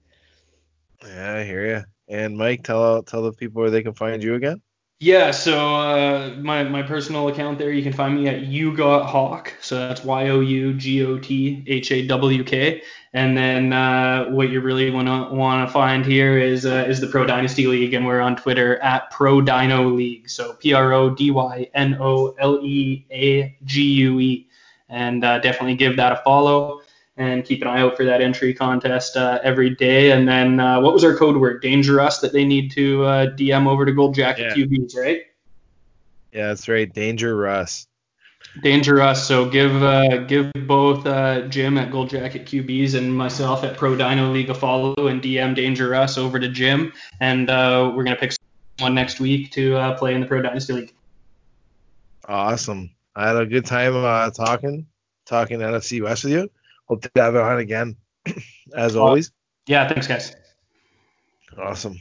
S3: Yeah, I hear you. And Mike, tell tell the people where they can find you again.
S5: Yeah, so uh, my my personal account there, you can find me at you got hawk. So that's Y O U G O T H A W K. And then uh, what you really wanna wanna find here is uh, is the Pro Dynasty League, and we're on Twitter at Pro Dyno League. So P R O D Y N O L E A G U E. And uh, definitely give that a follow and keep an eye out for that entry contest uh, every day. And then uh, what was our code word? Dangeruss that they need to uh, DM over to Gold Jacket
S3: Yeah.
S5: QBs, right?
S3: Yeah, that's right. Danger Russ.
S5: Dangeruss. So give uh, give both uh, Jim at Gold Jacket QBs and myself at Pro Dyno League a follow and DM Dangeruss over to Jim, and uh, we're gonna pick one next week to uh, play in the Pro Dynasty League.
S3: Awesome. I had a good time uh, talking talking NFC West with you. Hope to have it on again as always.
S5: Yeah, thanks guys.
S3: Awesome.